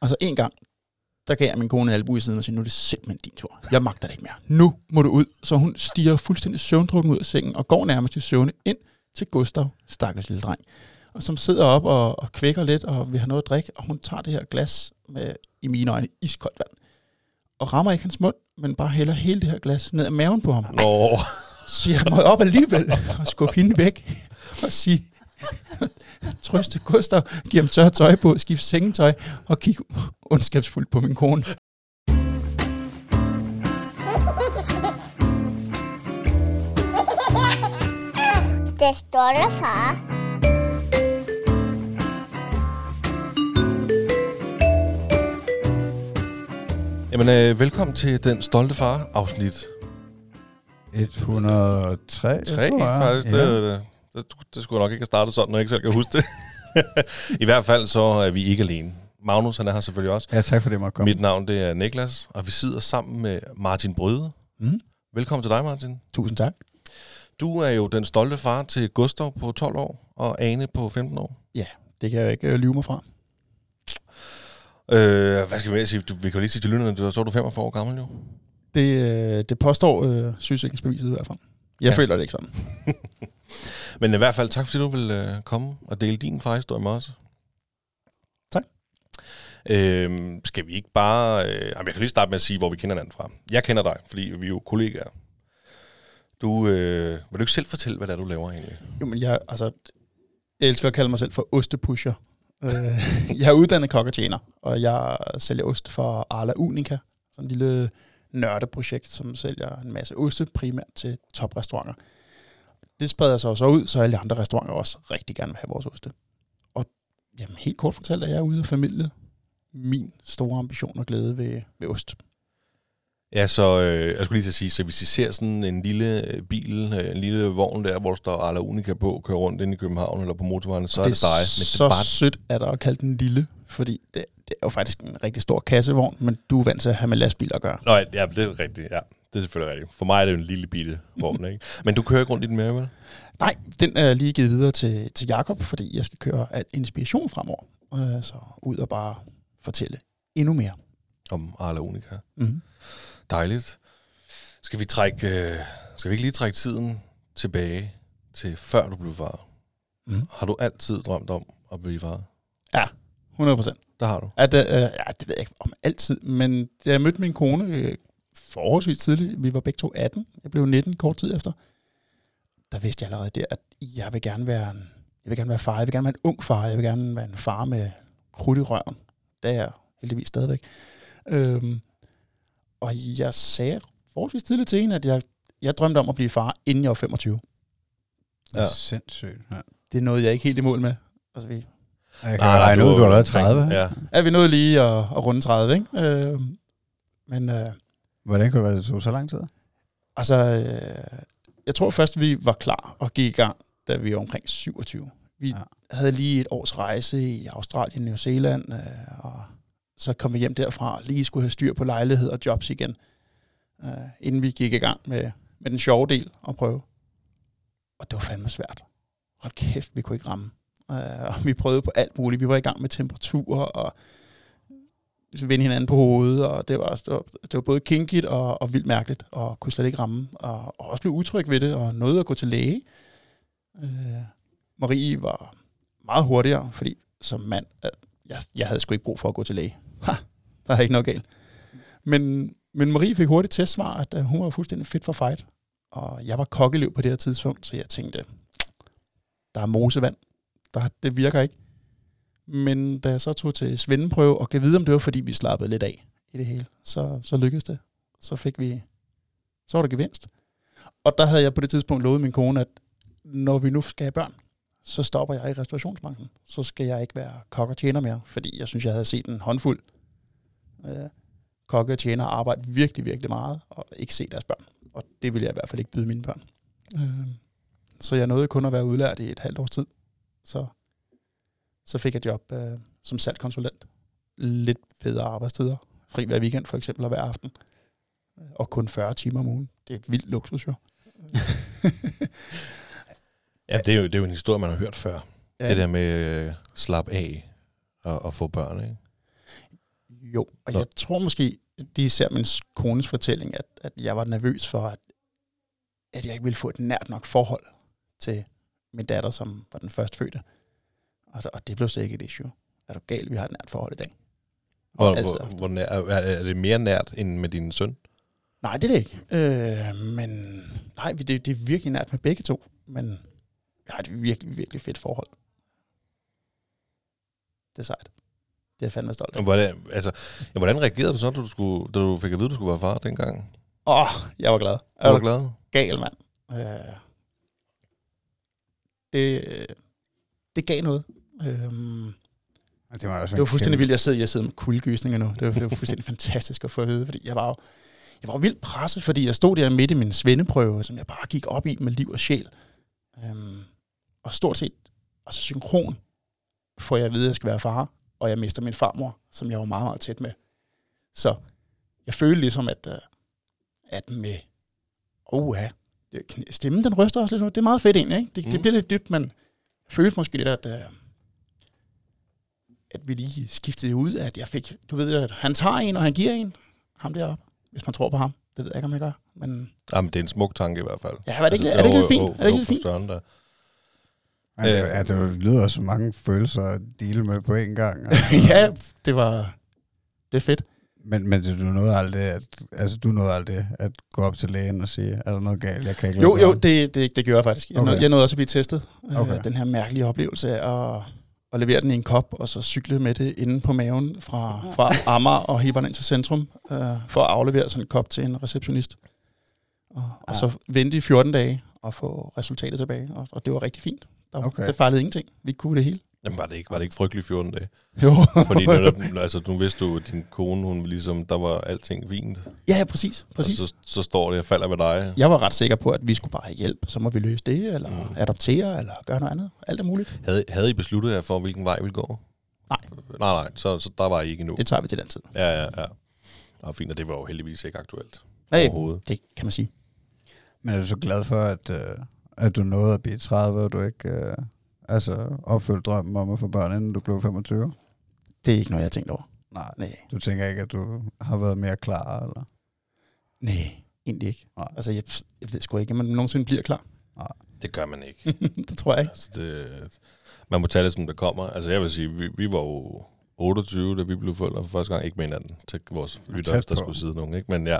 Og så en gang, der gav jeg min kone en albu i siden og sagde, nu er det simpelthen din tur. Jeg magter det ikke mere. Nu må du ud. Så hun stiger fuldstændig søvndrukken ud af sengen og går nærmest i søvne ind til Gustav, stakkels lille dreng. Og som sidder op og, og kvækker lidt og vil have noget at drikke, og hun tager det her glas med, i mine øjne, iskoldt vand. Og rammer ikke hans mund, men bare hælder hele det her glas ned ad maven på ham. Nå, Så jeg må op alligevel og skubbe hende væk og sige, trøste Gustav, give ham tørt tøj på, skifte sengetøj og kigge ondskabsfuldt på min kone. Det står der, far. jamen øh, velkommen til Den Stolte Far, afsnit 103, 3, tror jeg. faktisk. Ja. Det, det, det, skulle nok ikke have startet sådan, når jeg ikke selv kan huske det. I hvert fald så er vi ikke alene. Magnus, han er her selvfølgelig også. ja, tak for det, komme. Mit navn det er Niklas, og vi sidder sammen med Martin Bryde. Mm. Velkommen til dig, Martin. Tusind tak. Du er jo den stolte far til Gustav på 12 år, og Ane på 15 år. Det kan jeg ikke øh, lyve mig fra. Øh, hvad skal vi sige? Du, vi kan jo lige sige til lytterne, du, så er du 45 år gammel jo. Det, øh, det påstår øh, sygesikringsbeviset i hvert fald. Jeg Ja. ja. føler det ikke sådan. Men i hvert fald tak, fordi du vil øh, komme og dele din farhistorie med os. Tak. Øh, skal vi ikke bare... Øh, jeg kan lige starte med at sige, hvor vi kender hinanden fra. Jeg kender dig, fordi vi er jo kollegaer. Du, øh, vil du ikke selv fortælle, hvad det er, du laver egentlig? Jo, men jeg, altså, jeg elsker at kalde mig selv for ostepusher. Øh, jeg er uddannet kok og tjener, og jeg sælger ost for Arla Unica. Sådan en lille nørdeprojekt, som sælger en masse oste, primært til toprestauranter. Det spreder sig jo så ud, så alle andre restauranter også rigtig gerne vil have vores oste. Og jamen, helt kort fortalt er jeg ude af familie min store ambition og glæde ved, ved ost. Ja, så øh, jeg skulle lige til at sige, så hvis I ser sådan en lille øh, bil, øh, en lille vogn der, hvor der står Arla Unica på, kører rundt ind i København eller på motorvejen, så er det, dig. Men så det er bare sødt er der at kalde den lille, fordi det, det er jo faktisk en rigtig stor kassevogn, men du er vant til at have med lastbil at gøre. Nå, ja, det er rigtigt, ja. Det er selvfølgelig rigtigt. For mig er det jo en lille bitte vogn, ikke? Men du kører ikke rundt i den mere, vel? Nej, den er lige givet videre til, til Jakob, fordi jeg skal køre al inspiration fremover. Øh, så ud og bare fortælle endnu mere. Om Arla Unica. Mm. Dejligt. Skal vi trække, øh, skal vi ikke lige trække tiden tilbage til før du blev far? Mm. Har du altid drømt om at blive far? 100 procent. Det har du. At, øh, ja, det ved jeg ikke om altid, men da jeg mødte min kone øh, forholdsvis tidligt, vi var begge to 18, jeg blev 19 kort tid efter, der vidste jeg allerede der, at jeg vil gerne være en, jeg vil gerne være far, jeg vil gerne være en ung far, jeg vil gerne være en far med krudt i røven. Det er jeg heldigvis stadigvæk. Øhm, og jeg sagde forholdsvis tidligt til hende, at jeg, jeg drømte om at blive far, inden jeg var 25. Det er Ja. sindssygt. Ja. Det nåede jeg ikke helt i mål med. Altså, vi, Jeg kan regne ud, du har lavet 30. Ja. er vi nåede lige at, at runde 30, ikke? Øhm, men øh, Hvordan kunne det være, det tog så lang tid? Altså, øh, jeg tror først, vi var klar og gik i gang, da vi var omkring 27. Vi Ja. havde lige et års rejse i Australien, New Zealand, øh, og så kom vi hjem derfra og lige skulle have styr på lejlighed og jobs igen, øh, inden vi gik i gang med, med den sjove del at prøve. Og det var fandme svært. Hold kæft, vi kunne ikke ramme. Øh, og vi prøvede på alt muligt. Vi var i gang med temperaturer og vende hinanden på hovedet, og det var, det var, det var både kinkigt og, og vildt mærkeligt, og kunne slet ikke ramme, og, og også blev utryg ved det, og nåede at gå til læge. Øh, Marie var meget hurtigere, fordi som mand, jeg, jeg havde sgu ikke brug for at gå til læge. Ha, der er ikke noget galt. Men, men Marie fik hurtigt testsvar, at øh, hun var fuldstændig fit for fight, og jeg var kokkelev på det her tidspunkt, så jeg tænkte, der er mosevand, der, det virker ikke. Men da jeg så tog til svendeprøve og gav vide, om det var, fordi vi slappede lidt af i det hele, så, så lykkedes det. Så fik vi, så var der gevinst. Og der havde jeg på det tidspunkt lovet min kone, at når vi nu skal have børn, så stopper jeg i restaurationsbranchen. Så skal jeg ikke være kok og tjener mere, fordi jeg synes, jeg havde set en håndfuld øh, kokke og tjener arbejde virkelig, virkelig meget, og ikke se deres børn. Og det ville jeg i hvert fald ikke byde mine børn. Øh, så jeg nåede kun at være udlært i et halvt års tid. Så så fik jeg job øh, som salgskonsulent. Lidt federe arbejdstider. Fri hver weekend for eksempel og hver aften. Og kun 40 timer om ugen. Det er vildt luksus jo. Ja, det er, jo, det er jo en historie, man har hørt før. Ja. Det der med øh, slap af og, og få børn, ikke? Jo, og Så- jeg tror måske, det er især min kones fortælling, at, at jeg var nervøs for, at, at jeg ikke ville få et nært nok forhold til min datter, som var den første fødte. Og, så- og det blev slet ikke et issue. Er du gal, vi har et nært forhold i dag? Hvor, altid hvor, hvor nær, er, det mere nært end med din søn? Nej, det er det ikke. Øh, men nej, det, det er virkelig nært med begge to. Men vi har et virkelig, virkelig fedt forhold. Det er sejt. Det er jeg fandme stolt af. Hvordan, altså, ja, hvordan reagerede du så, da du, skulle, da du fik at vide, at du skulle være far dengang? Åh, oh, jeg var glad. Var Jeg du var glad? gal, mand. Øh, det, det gav noget. Øhm, Det var, også det var fuldstændig vildt. Jeg sidder, jeg sidder med kuldegysninger nu. Det var, det var fuldstændig fantastisk at få at vide, fordi jeg var jo jeg var jo vildt presset, fordi jeg stod der midt i min svendeprøve, som jeg bare gik op i med liv og sjæl. Øhm, og stort set, altså synkron, får jeg at vide, at jeg skal være far, og jeg mister min farmor, som jeg var meget, meget tæt med. Så jeg følte ligesom, at, øh, at med, oh ja, stemmen den ryster også lidt nu. Det er meget fedt egentlig, ikke? Det, det Mm. bliver lidt dybt, men jeg følte måske lidt, at, øh, at vi lige skiftede ud, at jeg fik, du ved, at han tager en, og han giver en, ham deroppe, hvis man tror på ham. Det ved jeg ikke, om jeg gør, men Jamen, det er en smuk tanke i hvert fald. ja, er det ikke, er det ikke lidt fint? Er det ikke lidt fint? Søren, der. Altså, Øh. altså, det lyder også så mange følelser at dele med på en gang. ja, det var, det er fedt. Men, men du nåede aldrig at, altså, du nåede aldrig at gå op til lægen og sige, er der noget galt? Jeg kan ikke Jo, jo, være." det, det, det gjorde jeg faktisk. Jeg, Okay. nåede, jeg nåede også at blive testet. Okay. Okay. Øh, den her mærkelige oplevelse af at, at levere den i en kop, og så cykle med det inde på maven fra, fra Amager og hive den ind til centrum, øh, for at aflevere sådan en kop til en receptionist. Og, og så vente i 14 dage og få resultatet tilbage, og, og det var rigtig fint. Der. Okay. Det fejlede ingenting. Vi kunne det hele. Jamen, var det ikke, var det ikke frygteligt 14 dage? Jo. Fordi netop, altså, nu vidste du, at din kone, hun ligesom, der var alting fint. ja, ja, præcis. præcis. Og så, så står det og falder ved dig. Jeg var ret sikker på, at vi skulle bare have hjælp. Så må vi løse det, eller Mm. adoptere, eller gøre noget andet. Alt er muligt. Havde, havde I besluttet jer for, hvilken vej I ville gå? Nej. Nej, nej, så, så der var I ikke endnu. Det tager vi til den tid. Ja, ja, ja. Og fint, og det var jo heldigvis ikke aktuelt Hey, overhovedet. det kan man sige. Men er du så glad for, at, øh, at du nåede at blive 30, og du ikke øh, altså, opfyldte drømmen om at få børn, inden du blev 25? Det er ikke noget, jeg har tænkt over. Nej. Nej, Du tænker ikke, at du har været mere klar? Eller? nej egentlig ikke. Nej. Altså, jeg, jeg ved sgu ikke, om man nogensinde bliver klar. Det gør man ikke. det tror jeg ikke. altså, det, man må tage det, som det kommer. Altså, jeg vil sige, vi, vi var jo 28, da vi blev forældre for første gang. Ikke med hinanden til vores lytter, der på. skulle sidde nogen. Ikke? Men ja,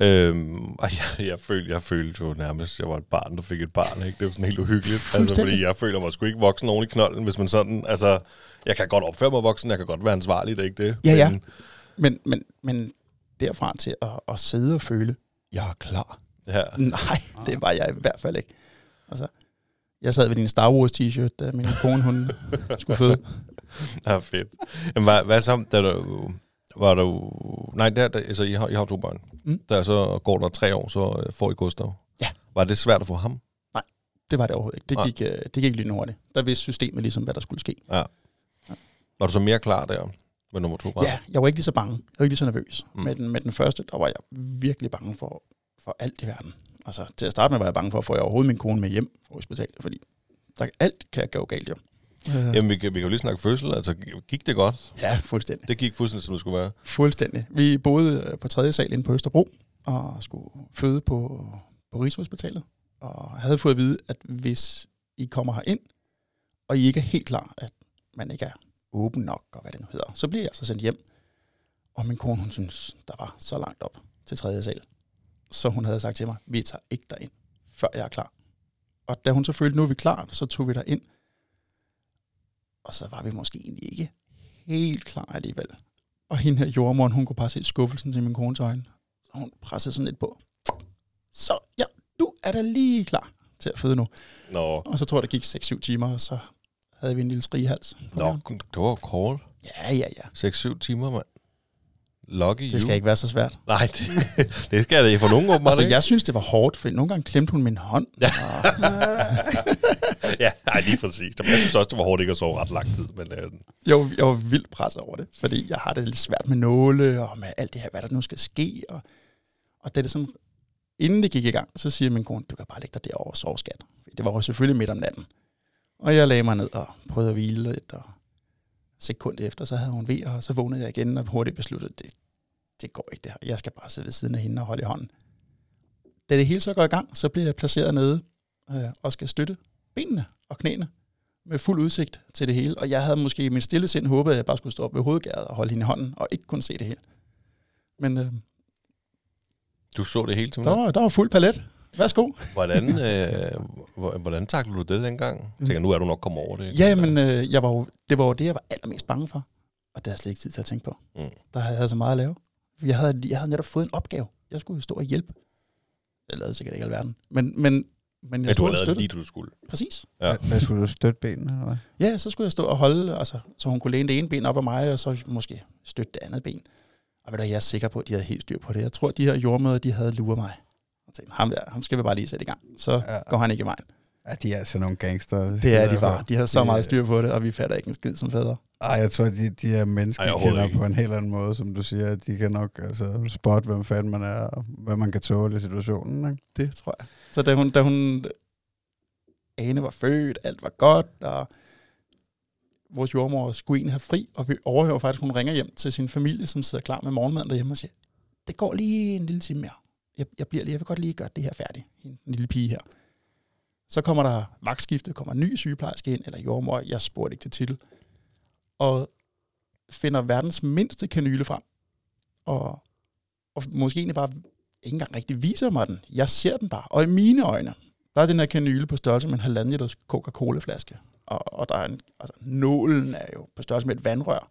øhm, og jeg, jeg, følte, jeg følte jo nærmest, jeg var et barn, der fik et barn. Ikke? Det var sådan helt uhyggeligt. Altså, fordi jeg føler mig sgu ikke voksen nogen i knolden, hvis man sådan... Altså, jeg kan godt opføre mig voksen, jeg kan godt være ansvarlig, det er ikke det. Ja, ja. Men, Men, men, men derfra til at, at sidde og føle, jeg er klar. ja. Nej, det var jeg i hvert fald ikke. Altså, jeg sad ved din Star Wars t-shirt, da min kone, hun skulle føde. Ja, fedt. Jamen, hvad, hvad så, da du, var du... Nej, der, der, altså, I har, I har to børn. Mm. Der så går der tre år, så øh, får I Gustav. Ja. Var det svært at få ham? Det var det overhovedet ikke. Det Nej. gik, øh, det gik lidt hurtigt. Der vidste systemet ligesom, hvad der skulle ske. Var du så mere klar der med nummer to barn? Ja, jeg var ikke lige så bange. Jeg var ikke lige så nervøs. Mm. Med, den, med den første, der var jeg virkelig bange for, for alt i verden. Altså, til at starte med var jeg bange for, at få jeg overhovedet min kone med hjem fra hospitalet, fordi der, alt kan gå galt jo. Øh, Jamen, vi kan, vi kan jo lige snakke fødsel. Altså, gik det godt? ja, fuldstændig. Det gik fuldstændig, som det skulle være. Fuldstændig. Vi boede øh, på tredje sal inde på Østerbro, og skulle føde på, på Rigshospitalet, og havde fået at vide, at hvis I kommer herind, og I ikke er helt klar, at man ikke er åben nok, og hvad det nu hedder, så bliver jeg så sendt hjem. Og min kone, hun synes, der var så langt op til tredje sal. Så hun havde sagt til mig, vi tager ikke derind, før jeg er klar. Og da hun så følte, nu er vi klar, så tog vi derind. Og så var vi måske egentlig ikke helt klar alligevel. Og hende her jordmoren, hun kunne bare se skuffelsen til min kones øjne. Så hun pressede sådan lidt på. Så ja, du er da lige klar til at føde nu. Nå, Og så tror jeg, der gik 6-7 timer, og så havde vi en lille skrigehals. Nå det var call. Ja, ja, ja. 6-7 timer, mand. Lucky Det you. skal ikke være så svært. Nej, det, det skal det ikke for nogen åbenbart Altså, ikke. jeg synes, det var hårdt, for nogle gange klemte hun min hånd. Ja. Og, ja, nej, lige præcis. Jeg synes også, det var hårdt ikke at sove ret lang tid. Men, øh, jeg, var, jeg var vildt presset over det, fordi jeg har det lidt svært med nåle, og med alt det her, hvad der nu skal ske. Og, og det er sådan, inden det gik i gang, så siger min kone, du kan bare lægge dig derovre og sove, skat. Det var jo selvfølgelig midt om natten. Og jeg lagde mig ned og prøvede at hvile lidt, og sekund efter, så havde hun ved, og så vågnede jeg igen og hurtigt besluttede, det, det går ikke det her. Jeg skal bare sidde ved siden af hende og holde i hånden. Da det hele så går i gang, så bliver jeg placeret nede øh, og skal støtte benene og knæene med fuld udsigt til det hele. Og jeg havde måske i min stille sind håbet, at jeg bare skulle stå op ved hovedgæret og holde hende i hånden, og ikke kunne se det hele. Men øh, Du så det hele der, simpelthen. var, der var fuld palet. Værsgo. Hvordan, øh, hvor- hvordan taklede du det dengang? Jeg tænker, nu er du nok kommet over det. Ja, men øh, jeg var jo, det var jo det, jeg var allermest bange for. Og det havde jeg slet ikke tid til at tænke på. Mm. Der havde jeg så meget at lave. Jeg havde, jeg havde netop fået en opgave. Jeg skulle jo stå og hjælpe. Jeg lavede sikkert ikke alverden. Men, men, men jeg Men du og lavet lige, du skulle. Præcis. Ja. Hvad, skulle du støtte benene? Eller hvad? Ja, så skulle jeg stå og holde, altså, så hun kunne læne det ene ben op af mig, og så måske støtte det andet ben. Og ved du, jeg er sikker på, at de havde helt styr på det. Jeg tror, at de her jordmøder, de havde luret mig. Tænkte, ham der, ham skal vi bare lige sætte i gang. Så Ja. går han ikke i vejen. Ja, de er altså nogle gangster. Det er de bare. De har så Det- meget styr på det, og vi fatter ikke en skid som fædre. Ej, jeg tror, de, de her mennesker Ej, kender ikke. på en helt anden måde, som du siger. De kan nok altså, spotte, hvem fanden man er, og hvad man kan tåle i situationen. Ikke? Det tror jeg. Så da hun, da hun Ane var født, alt var godt, og vores jordmor skulle egentlig have fri, og vi overhører faktisk, at hun ringer hjem til sin familie, som sidder klar med morgenmaden derhjemme og siger, det går lige en lille time mere. Jeg, jeg, bliver lige, jeg vil godt lige gøre det her færdigt, en lille pige her. Så kommer der vagtskiftet, kommer en ny sygeplejerske ind, eller jordmor, jeg spurgte ikke til titel, og finder verdens mindste kanyle frem, og, og måske egentlig bare ikke engang rigtig viser mig den. Jeg ser den bare. Og i mine øjne, der er den her kanyle på størrelse med en halvanden liters Coca-Cola-flaske. Og, og der er en, altså, nålen er jo på størrelse med et vandrør.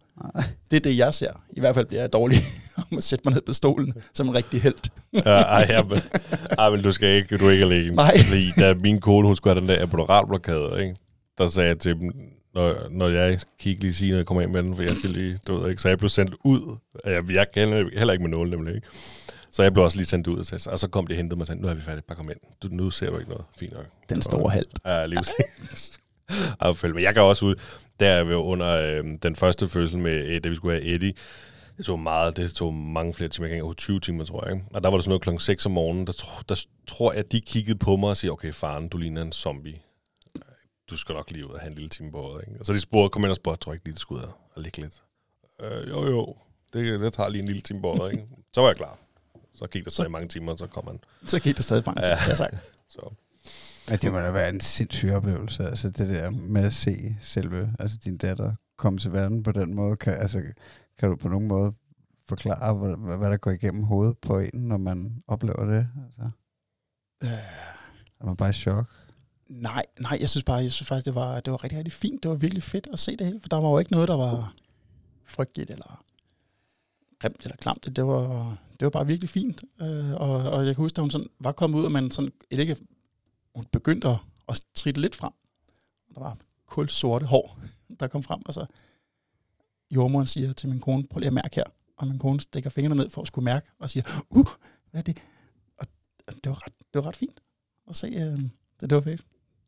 Det er det, jeg ser. I hvert fald bliver jeg dårlig om at sætte mig ned på stolen som en rigtig held. Ja, ej, ja, men, ej, men du skal ikke, du er ikke alene. Nej. Fordi da min kone, hun skulle have den der apodoralblokade, ikke? der sagde jeg til dem, når, når jeg ikke lige sige, når jeg kommer ind med den, for jeg skal lige, du ved ikke, så jeg blev sendt ud. Jeg, jeg kan heller, ikke med nålen, nemlig ikke. Så jeg blev også lige sendt ud, og så- og så kom de og hentede mig og sagde, nu er vi færdige, bare kom ind. Du, nu ser du ikke noget. Fint nok. Den store held. Ja, lige præcis. Fedt. Men jeg kan også ud, der er jo under øh, den første fødsel med, øh, da vi skulle have Eddie, det tog meget, det tog mange flere timer, jeg kan ikke engang huske, 20 timer, tror jeg. Ikke? Og der var det sådan noget klokken 6 om morgenen, der, tro, der tror jeg, at de kiggede på mig og siger, okay, faren, du ligner en zombie. Du skal nok lige ud og have en lille time på året. Ikke? Og så de spurgte, kom ind og spurgte, tror jeg ikke lige, det skulle ud og ligge lidt. Øh, jo, jo, det, det tager lige en lille time på året. Ikke? Så var jeg klar. Så gik der så i mange timer, og så kom han. Så gik det stadig frem. Ja. Ja. Sagt. Så. Ja, det må da være en sindssyg oplevelse, altså det der med at se selve, altså din datter komme til verden på den måde. Kan, altså, kan du på nogen måde forklare, hvad, hvad der går igennem hovedet på en, når man oplever det? Altså, Øh, er man bare i chok? nej, nej, jeg synes bare, jeg synes faktisk, det var, det var rigtig, rigtig fint. Det var virkelig fedt at se det hele, for der var jo ikke noget, der var frygteligt eller grimt eller klamt. Det var, det var bare virkelig fint. Øh, og, og jeg kan huske, at hun sådan var kommet ud, og man sådan, ikke, hun begyndte at, tritte lidt frem. Der var kul sorte hår, der kom frem, og så jordmoren siger til min kone, prøv lige at mærke her. Og min kone stikker fingrene ned for at skulle mærke, og siger, uh, hvad er det? Og det var ret, det var ret fint at se. Øh, det, det var fedt.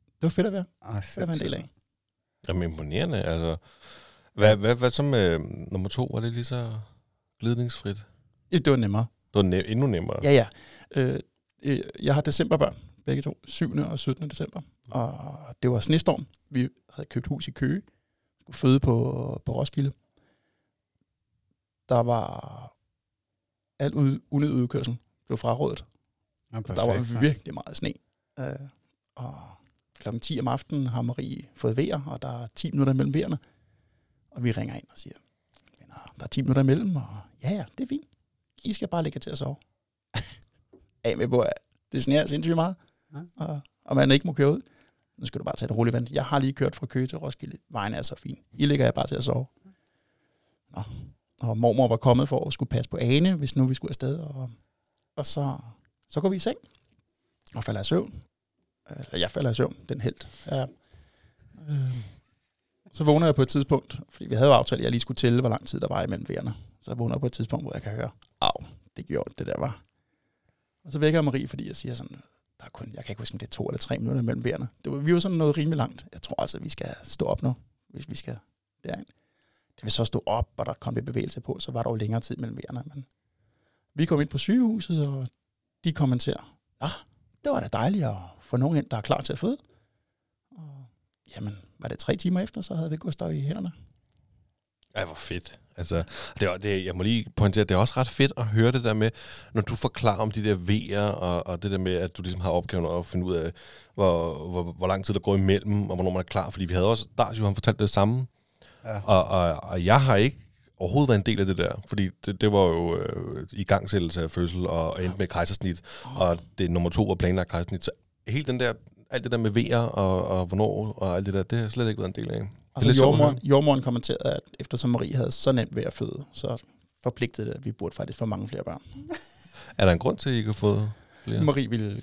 Det var fedt at være, Ah, fedt at være en del af. Jamen imponerende, altså. Hvad, hvad, hvad så med nummer to? Var det lige så glidningsfrit? Ja, Det var nemmere. Det var ne- endnu nemmere. Ja, ja. Øh, øh, jeg har decemberbørn, begge to, 7. og 17. december. Og det var snestorm. Vi havde købt hus i Køge, skulle føde på, på Roskilde. Der var alt ud, unødig udkørsel blev frarådet. Ja, Der perfekt, var ja. virkelig meget sne. Øh, og klokken 10 om aftenen har Marie fået vejr, og der er 10 minutter imellem vejerne. Og vi ringer ind og siger, "Venner, der er 10 minutter imellem, og ja, ja, det er fint. I skal bare ligge jer til at sove. af med på, det sneer sindssygt meget og, og man ikke må køre ud. Nu skal du bare tage det roligt vand. Jeg har lige kørt fra Køge til Roskilde. Vejen er så fin. I ligger jeg bare til at sove. Nå. Og mormor var kommet for at skulle passe på Ane, hvis nu vi skulle afsted. Og, og så, så går vi i seng og falder i søvn. Eller jeg falder i søvn, den helt. Ja. Øh, så vågner jeg på et tidspunkt, fordi vi havde jo aftalt, at jeg lige skulle tælle, hvor lang tid der var imellem vejerne. Så jeg vågner på et tidspunkt, hvor jeg kan høre, au, det gjorde det der var. Og så vækker jeg Marie, fordi jeg siger sådan, der er kun, jeg kan ikke huske, om det er to eller tre minutter imellem værende. Det var, vi var sådan noget rimelig langt. Jeg tror altså, vi skal stå op nu, hvis vi skal derind. Da vi så stod op, og der kom lidt bevægelse på, så var der jo længere tid mellem værende. Men vi kom ind på sygehuset, og de kommenterer, ah, det var da dejligt at få nogen ind, der er klar til at føde. Og jamen, var det tre timer efter, så havde vi Gustav i hænderne. Ej, hvor fedt. Altså, det er, det, jeg må lige pointere, det er også ret fedt at høre det der med, når du forklarer om de der V'er, og, og det der med, at du ligesom har opgaven at finde ud af, hvor, hvor, hvor lang tid der går imellem, og hvornår man er klar. Fordi vi havde også, Darsjo, han fortalte det samme, Ja. og, og, og jeg har ikke overhovedet været en del af det der, fordi det, det var jo øh, i gangsættelse af fødsel, og, og endte med kejsersnit, og det nummer to var planlagt kejsersnit. Så hele den der, alt det der med V'er, og, og hvornår, og alt det der, det har jeg slet ikke været en del af. Og så at jordmoren, jordmoren kommenterede, at eftersom Marie havde så nemt ved at føde, så forpligtede det, at vi burde faktisk få mange flere børn. Er der en grund til, at I ikke har fået flere? Marie ville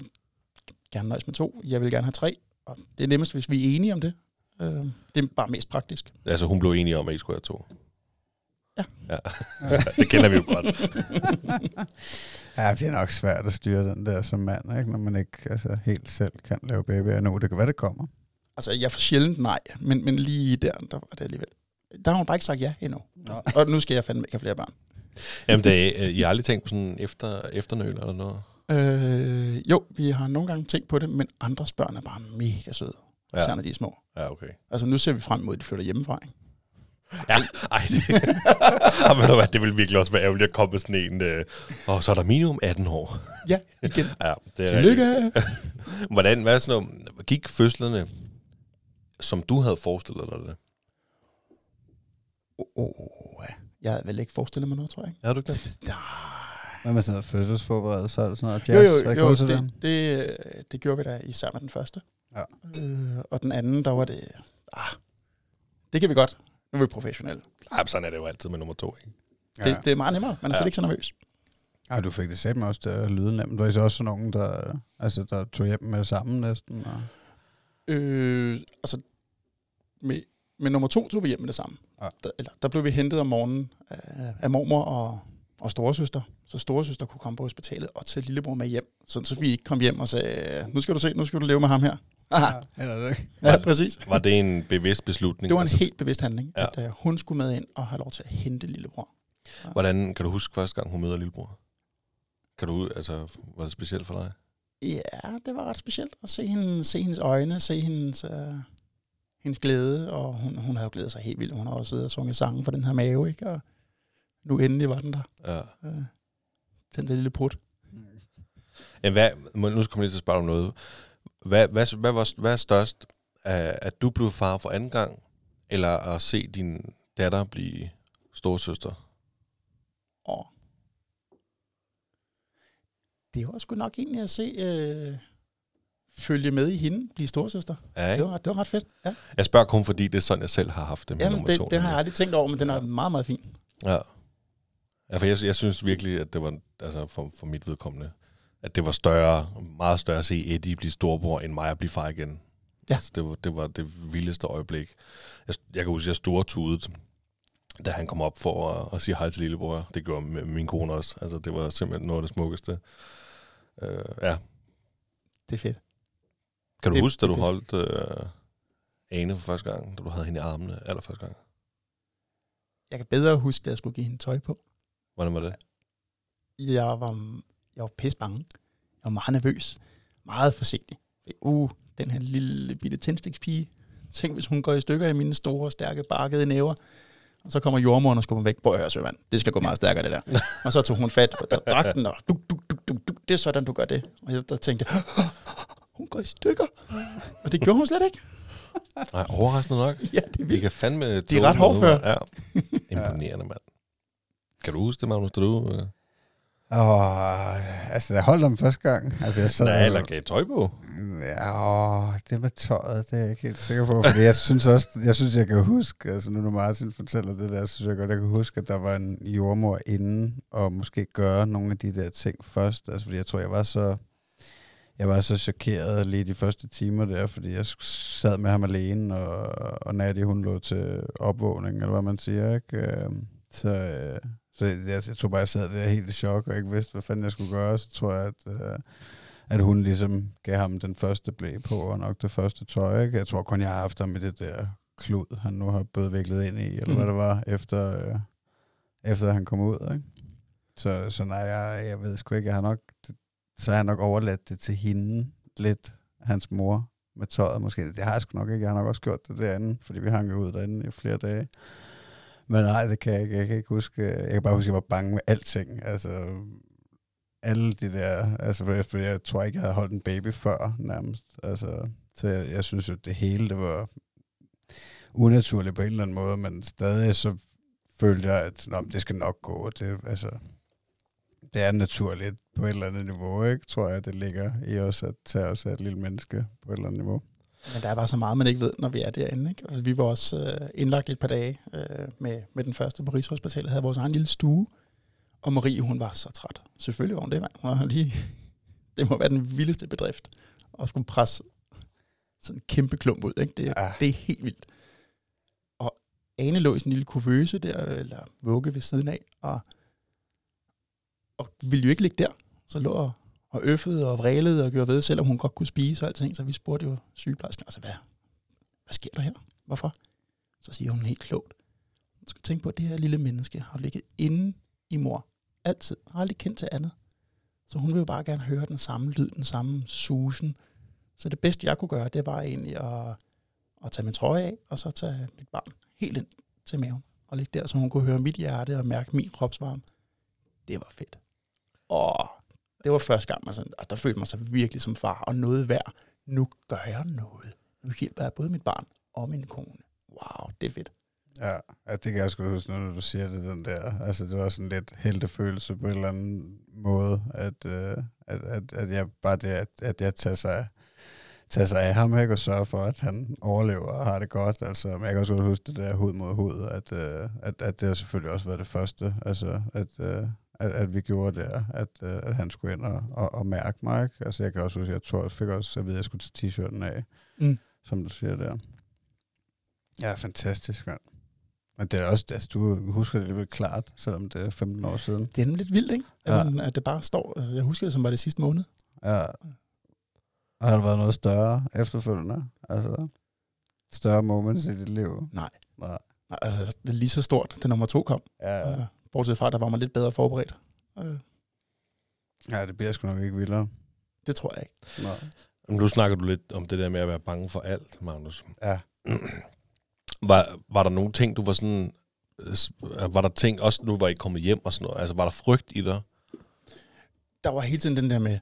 gerne nøjes med to, jeg vil gerne have tre, og det er nemmest, hvis vi er enige om det. Øh, det er bare mest praktisk. Altså, hun blev enig om, at I skulle have to. Ja. ja. det kender vi jo godt. Ja, det er nok svært at styre den der som mand, ikke? når man ikke altså, helt selv kan lave babyer nu. Det kan være, det kommer. Altså, jeg får sjældent nej, men, men lige der, der var det alligevel. Der har hun bare ikke sagt ja endnu. Nå. Og nu skal jeg fandme ikke have flere børn. Jamen, det, er, I har aldrig tænkt på sådan efter, efternøl eller noget? Øh, jo, vi har nogle gange tænkt på det, men andres børn er bare mega søde, ja. Især når de er små. ja okay. Altså, nu ser vi frem mod, at de flytter hjemmefra. Ikke? Ja, ej, det, hvad, det vil virkelig også være ærgerligt at komme med sådan en, øh, og så er der minimum 18 år. Ja, igen. Ja, det er Tillykke! Hvordan, hvad er sådan noget, gik fødslerne, som du havde forestillet dig det? Oh, oh, ja. Jeg havde vel ikke forestillet mig noget, tror jeg. Havde du ikke det? Nej. Hvad med sådan noget fødselsforberedelse og sådan noget? Jo, Jazz, jo, Er I jo gået til det, det, det gjorde vi da især med den første. Ja. Øh, og den anden, der var det... Ah, det kan vi godt. Nu er vi professionelle. Men sådan er det jo altid med nummer to, ikke? Ja. Det, det er meget nemmere. Man er Ja. slet ikke så nervøs. Ja, du fik det sagt også til at lyde nemt. Var I så også sådan nogen, der, altså, der tog hjem med det samme næsten? Og... Øh, altså, med, med nummer to tog vi hjem med det samme. Ja. Der, eller, der blev vi hentet om morgenen af, af mormor og, og storesøster. Så storesøster kunne komme på hospitalet og tage lillebror med hjem. Så, så vi ikke kom hjem og sagde, nu skal du se, nu skal du leve med ham her. Aha. Ikke? Ja, præcis. Var det en bevidst beslutning? Det var en Altså, helt bevidst handling, Ja. ja. at uh, hun skulle med ind og have lov til at hente lillebror. Hvordan, kan du huske første gang, hun møder lillebror? Kan du, altså, var det specielt for dig? Ja, det var ret specielt at se, hende, se hendes øjne, se hendes, uh, hendes glæde, og hun, hun havde jo glædet sig helt vildt. Hun har også siddet og sunget sange for den her mave, ikke? Og nu endelig var den der. Ja. Uh, den der lille prut. Jamen, hvad, nu skal jeg lige til at spørge om noget. Hvad, hvad, hvad, var, hvad er størst? At, at du blev far for anden gang, eller at se din datter blive storsøster? Og det var sgu nok egentlig at se, øh, følge med i hende, blive storsøster. Ja, Det var, det var ret fedt. Ja, Jeg spørger kun, fordi det er sådan, jeg selv har haft det med Jamen, nummer det, to. det har jeg aldrig tænkt over, men den er meget, meget fin. Ja. ja for jeg, jeg synes virkelig, at det var, altså for, for mit vedkommende, at det var større, meget større at se Eddie blive storbror, end mig at blive far igen. Ja. Altså, det, var, det var det vildeste øjeblik. Jeg, jeg kan huske, at jeg stortudede, da han kom op for at, at sige hej til lillebror. Det gjorde min kone også. Altså, det var simpelthen noget af det smukkeste. Uh, ja. Det er fedt. Kan du Det- huske, da du er holdt uh, Ane for første gang, da du havde hende i armene allerførste gang? Jeg kan bedre huske, at jeg skulle give hende tøj på. Hvordan var det? Jeg var, jeg var pisse bange. Jeg var meget nervøs. Meget forsigtig. Uh, den her lille bitte tændstikspige. Tænk, hvis hun går i stykker i mine store, stærke, barkede næver. Og så kommer jordmoren og skubber væk. Prøv at høre, Søvand. Det skal gå meget stærkere, det der. og så tog hun fat på dragten, og duk, duk. Det er sådan, du gør det. Og jeg der tænkte, hun går i stykker. Og det gjorde hun slet ikke. Nej, overraskende nok. Ja, det er Vi vildt. kan fandme... De er ret hårdføre. Ja. Imponerende, mand. Kan du huske det, Magnus, da du... Øh... Åh, altså, jeg holdt dem første gang. Altså, jeg sad Nej, og- eller gav tøj på. Ja, åh, det med tøjet, det er jeg ikke helt sikker på. Fordi jeg synes også, jeg synes, jeg kan huske, altså nu når Martin fortæller det der, så synes jeg godt, jeg kan huske, at der var en jordmor inden, og måske gøre nogle af de der ting først. Altså fordi jeg tror, jeg var så, jeg var så chokeret lige de første timer der, fordi jeg sad med ham alene, og, og Nadia, hun lå til opvågning, eller hvad man siger, ikke? Øhm, Så, øh, så jeg, jeg tror bare, jeg sad der helt i chok, og ikke vidste, hvad fanden jeg skulle gøre. Så tror jeg, at, øh, at hun ligesom gav ham den første blæ på, og nok det første tøj. Ikke? Jeg tror kun, jeg har haft ham i det der klud, han nu har blevet viklet ind i, eller hvad Mhm. det var, efter, øh, efter han kom ud. Ikke? Så, så nej, jeg, jeg ved sgu ikke, jeg har nok, så har jeg nok overladt det til hende lidt, hans mor, med tøjet måske. Det har jeg sgu nok ikke, jeg har nok også gjort det derinde, fordi vi hang jo ud derinde i flere dage. Men nej, det kan jeg ikke. Jeg kan ikke huske. Jeg kan bare huske, at jeg var bange med alting. Altså, alle de der... Altså, for jeg, jeg tror ikke, jeg havde holdt en baby før, nærmest. Altså, så jeg, jeg synes jo, det hele, det var unaturligt på en eller anden måde, men stadig så følte jeg, at Nå, det skal nok gå. Det, altså, det er naturligt på et eller andet niveau, ikke? Tror jeg, det ligger i os at tage os af et lille menneske på et eller andet niveau. Men der er bare så meget, man ikke ved, når vi er derinde. Ikke? Altså, vi var også øh, indlagt et par dage øh, med, med den første på Rigshospitalet, havde vores egen lille stue, og Marie, hun var så træt. Selvfølgelig var hun det, mand. Hun var lige, det må være den vildeste bedrift, at skulle presse sådan en kæmpe klump ud. Ikke? Det, ja. det er helt vildt. Og Ane lå i sådan en lille kuvøse der, eller vugge ved siden af, og, og ville jo ikke ligge der. Så lå og, og øffede og vrælede og gjorde ved, selvom hun godt kunne spise og alting. Så vi spurgte jo sygeplejersken, altså hvad, hvad sker der her? Hvorfor? Så siger hun helt klogt. Du skal tænke på, at det her lille menneske har ligget inde i mor. Altid. Har aldrig kendt til andet. Så hun vil jo bare gerne høre den samme lyd, den samme susen. Så det bedste, jeg kunne gøre, det var egentlig at, at tage min trøje af, og så tage mit barn helt ind til maven. Og ligge der, så hun kunne høre mit hjerte og mærke min kropsvarme. Det var fedt. Åh, det var første gang, man sådan, altså, der følte man sig virkelig som far, og noget værd. Nu gør jeg noget. Nu hjælper jeg både mit barn og min kone. Wow, det er fedt. Ja, ja det kan jeg sgu huske, når du siger det, den der. Altså, det var sådan lidt heltefølelse på en eller anden måde, at, øh, at, at, at jeg bare det, at, at jeg tager sig, tage sig af ham, ikke, og sørge for, at han overlever og har det godt. Altså, men jeg kan også godt huske det der hud mod hud, at, øh, at, at det har selvfølgelig også været det første, altså, at, øh, at, at vi gjorde det, at, øh, at han skulle ind og, og, og mærke mig. Ikke? Altså, jeg kan også huske, at jeg tror, jeg fik også at vide, at jeg skulle tage t-shirten af, Mm. som du siger der. Ja, fantastisk, mand. Men det er også, altså, du husker det alligevel klart, selvom det er 15 år siden. Det er nemlig lidt vildt, ikke? Ja. Ja. At det bare står, altså, jeg husker det som var det sidste måned. Ja. Og har der været noget større efterfølgende? Altså, større moments i dit liv? Nej. Nej. Nej, altså, det er lige så stort, da nummer to kom. Ja, Ja. Bortset fra, der var man lidt bedre forberedt. Øh, ja, det bliver sgu nok ikke vildere. Det tror jeg ikke. Nej. Men nu snakker du lidt om det der med at være bange for alt, Magnus. Ja. Var, var der nogle ting, du var sådan... øh, Var der ting, også nu var I kommet hjem og sådan noget, altså var der frygt i dig? Der var hele tiden den der med,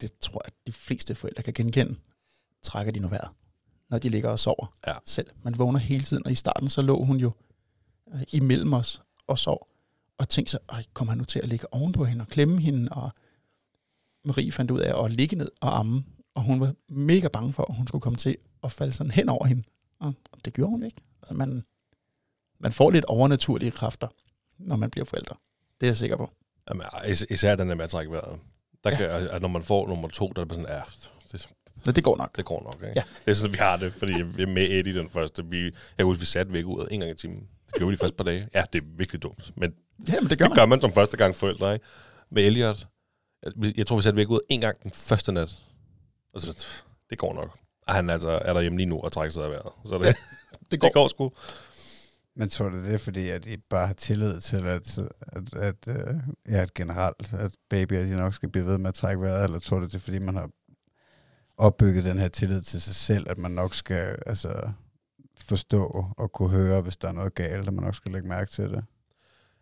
det tror jeg, at de fleste forældre kan genkende, trækker de nu vejret, når de ligger og sover Ja. selv. Man vågner hele tiden, og i starten så lå hun jo øh, imellem os og sov, og tænkte sig, Ej, kommer han nu til at ligge ovenpå hende og klemme hende, og Marie fandt ud af at ligge ned og amme, og hun var mega bange for, at hun skulle komme til at falde sådan hen over hende. Og det gjorde hun ikke. Altså man, man får lidt overnaturlige kræfter, når man bliver forældre. Det er jeg sikker på. Jamen, is- især den der med at trække vejret. Der Ja. kan, at når man får nummer to, der er det sådan, ja, det, Så det går nok. det går nok. Ikke? Ja. Det er sådan, vi har det, fordi vi er med Eddie den første. Vi, jeg kan huske, vi satte væk ud en gang i timen. Det gjorde vi de første par dage. Ja, det er virkelig dumt. Men Ja, men det gør det man. gør man som første gang forældre, ikke? Med Elliot, jeg, jeg tror, vi satte væk ud en gang den første nat. Og så, det går nok. Og han altså er derhjemme lige nu og trækker sig af vejret. Så det, Ja, det, går. det går sgu. Men tror du det er fordi, at I bare har tillid til, at, at, at, øh, ja, at generelt, at babyer de nok skal blive ved med at trække vejret, eller tror du det er fordi, man har opbygget den her tillid til sig selv, at man nok skal altså, forstå og kunne høre, hvis der er noget galt, og man nok skal lægge mærke til det?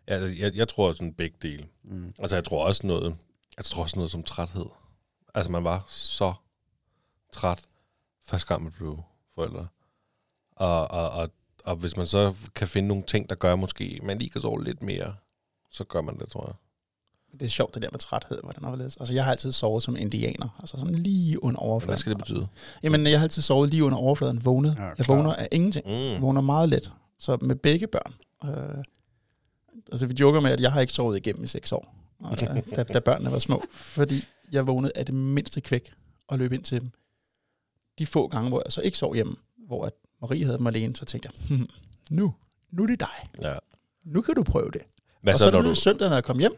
Ja, altså, jeg, jeg tror sådan begge dele. Mm. Altså, jeg tror også noget, jeg tror også noget som træthed. Altså, man var så træt, første gang man blev forældre. Og, og, og, og hvis man så kan finde nogle ting, der gør måske, man lige kan sove lidt mere, så gør man det, tror jeg. Det er sjovt, det der med træthed, hvordan overledes. Altså, jeg har altid sovet som indianer. Altså sådan lige under overfladen. Hvad skal det betyde? Jamen, jeg har altid sovet lige under overfladen, vågnet. Ja, jeg vågner af ingenting. Mm. Jeg vågner meget let. Så med begge børn. Øh, altså, vi joker med, at jeg har ikke sovet igennem i seks år, og da, da, da børnene var små. Fordi jeg vågnede af det mindste kvæk og løb ind til dem. De få gange, hvor jeg så ikke sov hjemme, hvor at Marie havde dem alene, så tænkte jeg, hmm, nu, nu er det dig. Ja. Nu kan du prøve det. Hvad og så, så, når når du... søndag, når jeg kom hjem,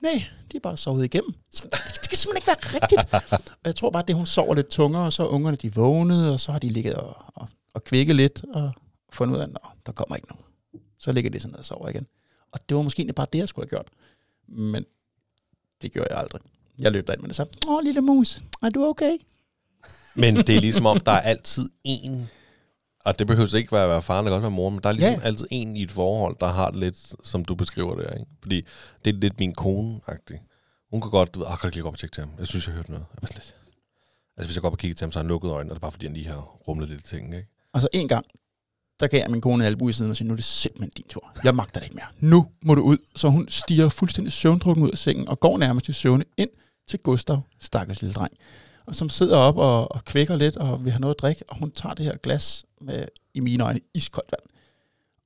nej, de er bare sovet igennem. Så, det, det kan simpelthen ikke være rigtigt. og jeg tror bare, at det hun sover lidt tungere, og så er ungerne de vågnede, og så har de ligget og, og, og kvikket lidt, og fundet ud af, at der kommer ikke nogen. Så ligger de sådan ned og sover igen. Og det var måske bare det, jeg skulle have gjort. Men det gjorde jeg aldrig. Jeg løb derind med det samme. Åh, lille mus, er du okay? Men det er ligesom om, der er altid en og det behøver ikke være, være faren, det kan også være mor, men der er ligesom Ja. altid en i et forhold, der har det lidt, som du beskriver det, ikke? Fordi det er lidt min kone-agtig. Hun kan godt, du ved, ah, kan du lige gå op og tjekke til ham? Jeg synes, jeg har hørt noget. Altså, hvis jeg går op og kigger til ham, så har han lukket øjnene, og det er bare, fordi han lige har rumlet lidt i tingene, ikke? Og så en gang, der gav jeg min kone en albu i siden og sagde, nu er det simpelthen din tur. Jeg magter det ikke mere. Nu må du ud. Så hun stiger fuldstændig søvndrukken ud af sengen og går nærmest i søvne ind til Gustav, stakkels lille dreng. Og som sidder op og, og kvækker lidt og vil have noget at drikke, og hun tager det her glas med, i mine øjne, iskoldt vand.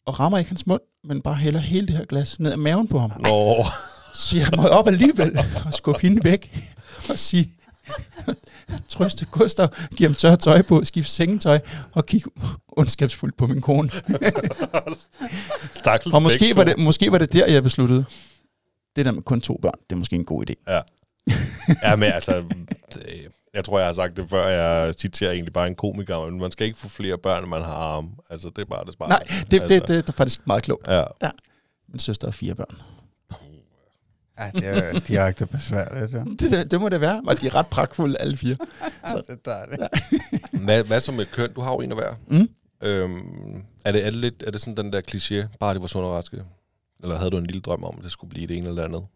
Og rammer ikke hans mund, men bare hælder hele det her glas ned ad maven på ham. Nå, Så jeg må op alligevel og skubbe hende væk og sige, trøste Gustav, give ham tørt tøj på, skifte sengetøj og kigge ondskabsfuldt på min kone. Og måske var, det, måske var det der, jeg besluttede, det der med kun to børn, det er måske en god idé. Ja. ja, men altså, det, jeg tror, jeg har sagt det før, jeg citerer egentlig bare en komiker, men man skal ikke få flere børn, end man har arme. Altså, det er bare det smarte. Nej, det, altså, det, det, det er faktisk meget klogt. Ja. Min søster har fire børn. Ja, det er jo direkte besværligt, ja. Det, det, det må det være, og de er ret pragtfulde alle fire. Så det er dejligt. Hvad, hvad så med køn? Du har jo en af hver. Mm. Øhm, er, det, er, det lidt, er det sådan den der kliché, bare det var sund og raske? Eller havde du en lille drøm om, at det skulle blive det ene eller det andet?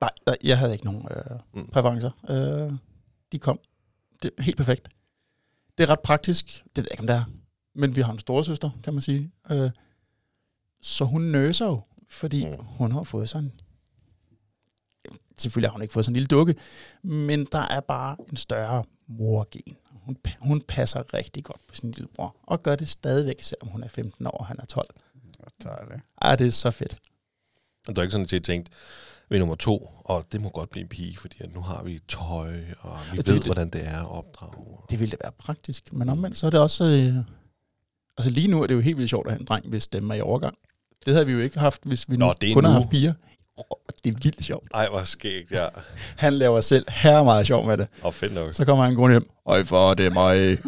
Nej, nej, jeg havde ikke nogen øh, Mm. præferencer. Øh, de kom. Det er helt perfekt. Det er ret praktisk. Det ved jeg ikke, om det er. Men vi har en storesøster, kan man sige. Øh, så hun nøser jo, fordi Mm. hun har fået sådan Selvfølgelig har hun ikke fået sådan en lille dukke, men der er bare en større morgen. Hun, hun passer rigtig godt på sin lillebror, og gør det stadigvæk, selvom hun er 15 år, og han er 12. Dejligt. Ej, det er så fedt. Og det er ikke sådan, at jeg tænkte, ved nummer to, og det må godt blive en pige, fordi at nu har vi tøj, og vi Det- ved, det- hvordan det er at opdrage. Det ville da være praktisk. Men omvendt, så er det også... Øh, altså lige nu er det jo helt vildt sjovt at have en dreng, hvis stemme er i overgang. Det havde vi jo ikke haft, hvis vi nu Nå, er kun har nu. haft piger. Oh, det er vildt sjovt. Ej, hvor skægt, ja. Han laver selv her meget sjov med det. Og fedt nok. Så kommer han gående hjem. Øj, for det er mig.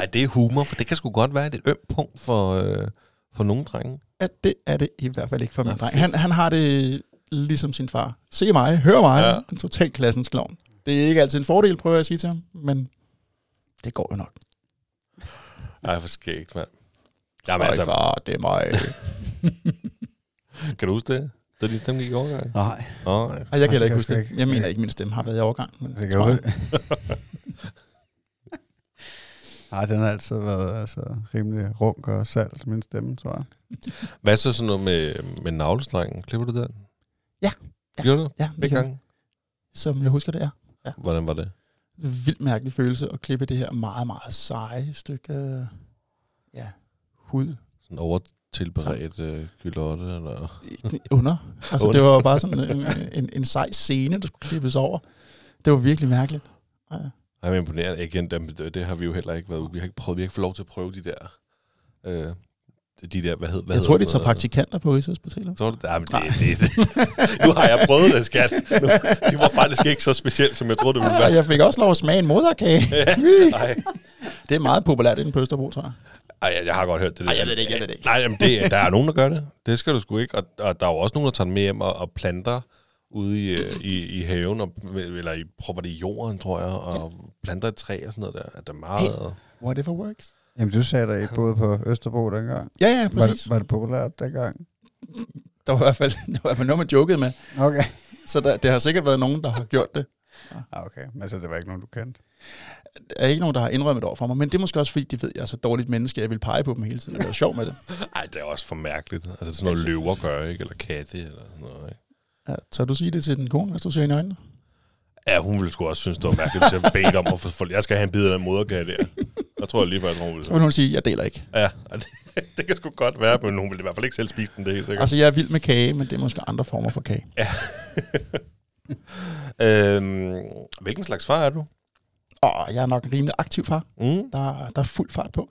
Ej, det er humor, for det kan sgu godt være et ømt punkt for, øh, for nogle drenge. At det er det i hvert fald ikke for min dreng. Han, han har det ligesom sin far. Se mig, hør mig. Ja. En total klassens klovn. Det er ikke altid en fordel, prøver jeg at sige til ham. Men det går jo nok. Ej, hvor skægt, mand. Jamen, Øj, altså, far, det er mig. kan du huske det? Da din stemme gik i overgang? Nej, Åh, nej. Ej, jeg kan heller ikke huske jeg det. Jeg mener ikke, at min stemme har været i overgang. Men det kan jeg. Nej, den har altid været altså, rimelig runk og salt, min stemme, tror jeg. Hvad så sådan noget med, med navlestrengen? Klipper du den? Ja. Ja. Gjorde du det? Ja, det Begge gange? Som jeg husker det er. Hvordan var det? Det en vildt mærkelig følelse at klippe det her meget, meget seje stykke ja, hud Sådan overtilberedt øh, kylotte? Eller? under. Altså, Under. det var bare sådan en, en, en sej scene, der skulle klippes over. Det var virkelig mærkeligt. Ja. Jeg er imponeret. Igen, dem, det, har vi jo heller ikke været ude. Vi har ikke prøvet, vi har ikke fået lov til at prøve de der... Øh, de der, hvad hed, hvad Jeg tror, de tager noget? praktikanter på Rigshospitalet. Tror du det? Ja, men det, det, det. Nu har jeg prøvet det, skat. Nu, det var faktisk ikke så specielt, som jeg troede, det ville være. jeg fik også lov at smage en moderkage. Ej, Det er meget populært inde på Østerbro, tror jeg. ej, jeg har godt hørt det. Ej, jeg ved det ikke, jeg ved det ikke. Nej, jamen, det, der er nogen, der gør det. Det skal du sgu ikke. Og, og der er jo også nogen, der tager den med hjem og, og planter ude i, øh, i, i haven, og, eller i, propper det i jorden, tror jeg, og planter et træ og sådan noget der. At der er meget... Whatever works. Jamen, du sagde, I boede på Østerbro dengang. Ja, ja, Var præcis. det, var det populært dengang? Der var i hvert fald, der var i hvert fald noget, man jokede med. Okay. Så der, det har sikkert været nogen, der har gjort det. Ah, okay, men så det var ikke nogen, du kendte? Der er ikke nogen, der har indrømmet det over for mig, men det er måske også, fordi de ved, at jeg er så dårligt menneske, at jeg vil pege på dem hele tiden og lave sjov med det. Ej, det er også for mærkeligt. Altså sådan noget løver gør, ikke? Eller katte, eller sådan noget, ikke? Ja, så du sige det til den kone, hvis du ser hende i øjnene? Ja, hun ville sgu også synes, det var mærkeligt, hvis jeg bedte om at få... Jeg skal have en bid af den moderkage der. Jeg tror lige, hvad hun ville Så vil hun sige, jeg deler ikke. Ja, det, det kan sgu godt være, men hun ville i hvert fald ikke selv spise den, det er helt sikkert. Altså, jeg er vild med kage, men det er måske andre former for kage. øhm, hvilken slags far er du? Og jeg er nok en rimelig aktiv far. Mm. Der, der er fuld fart på.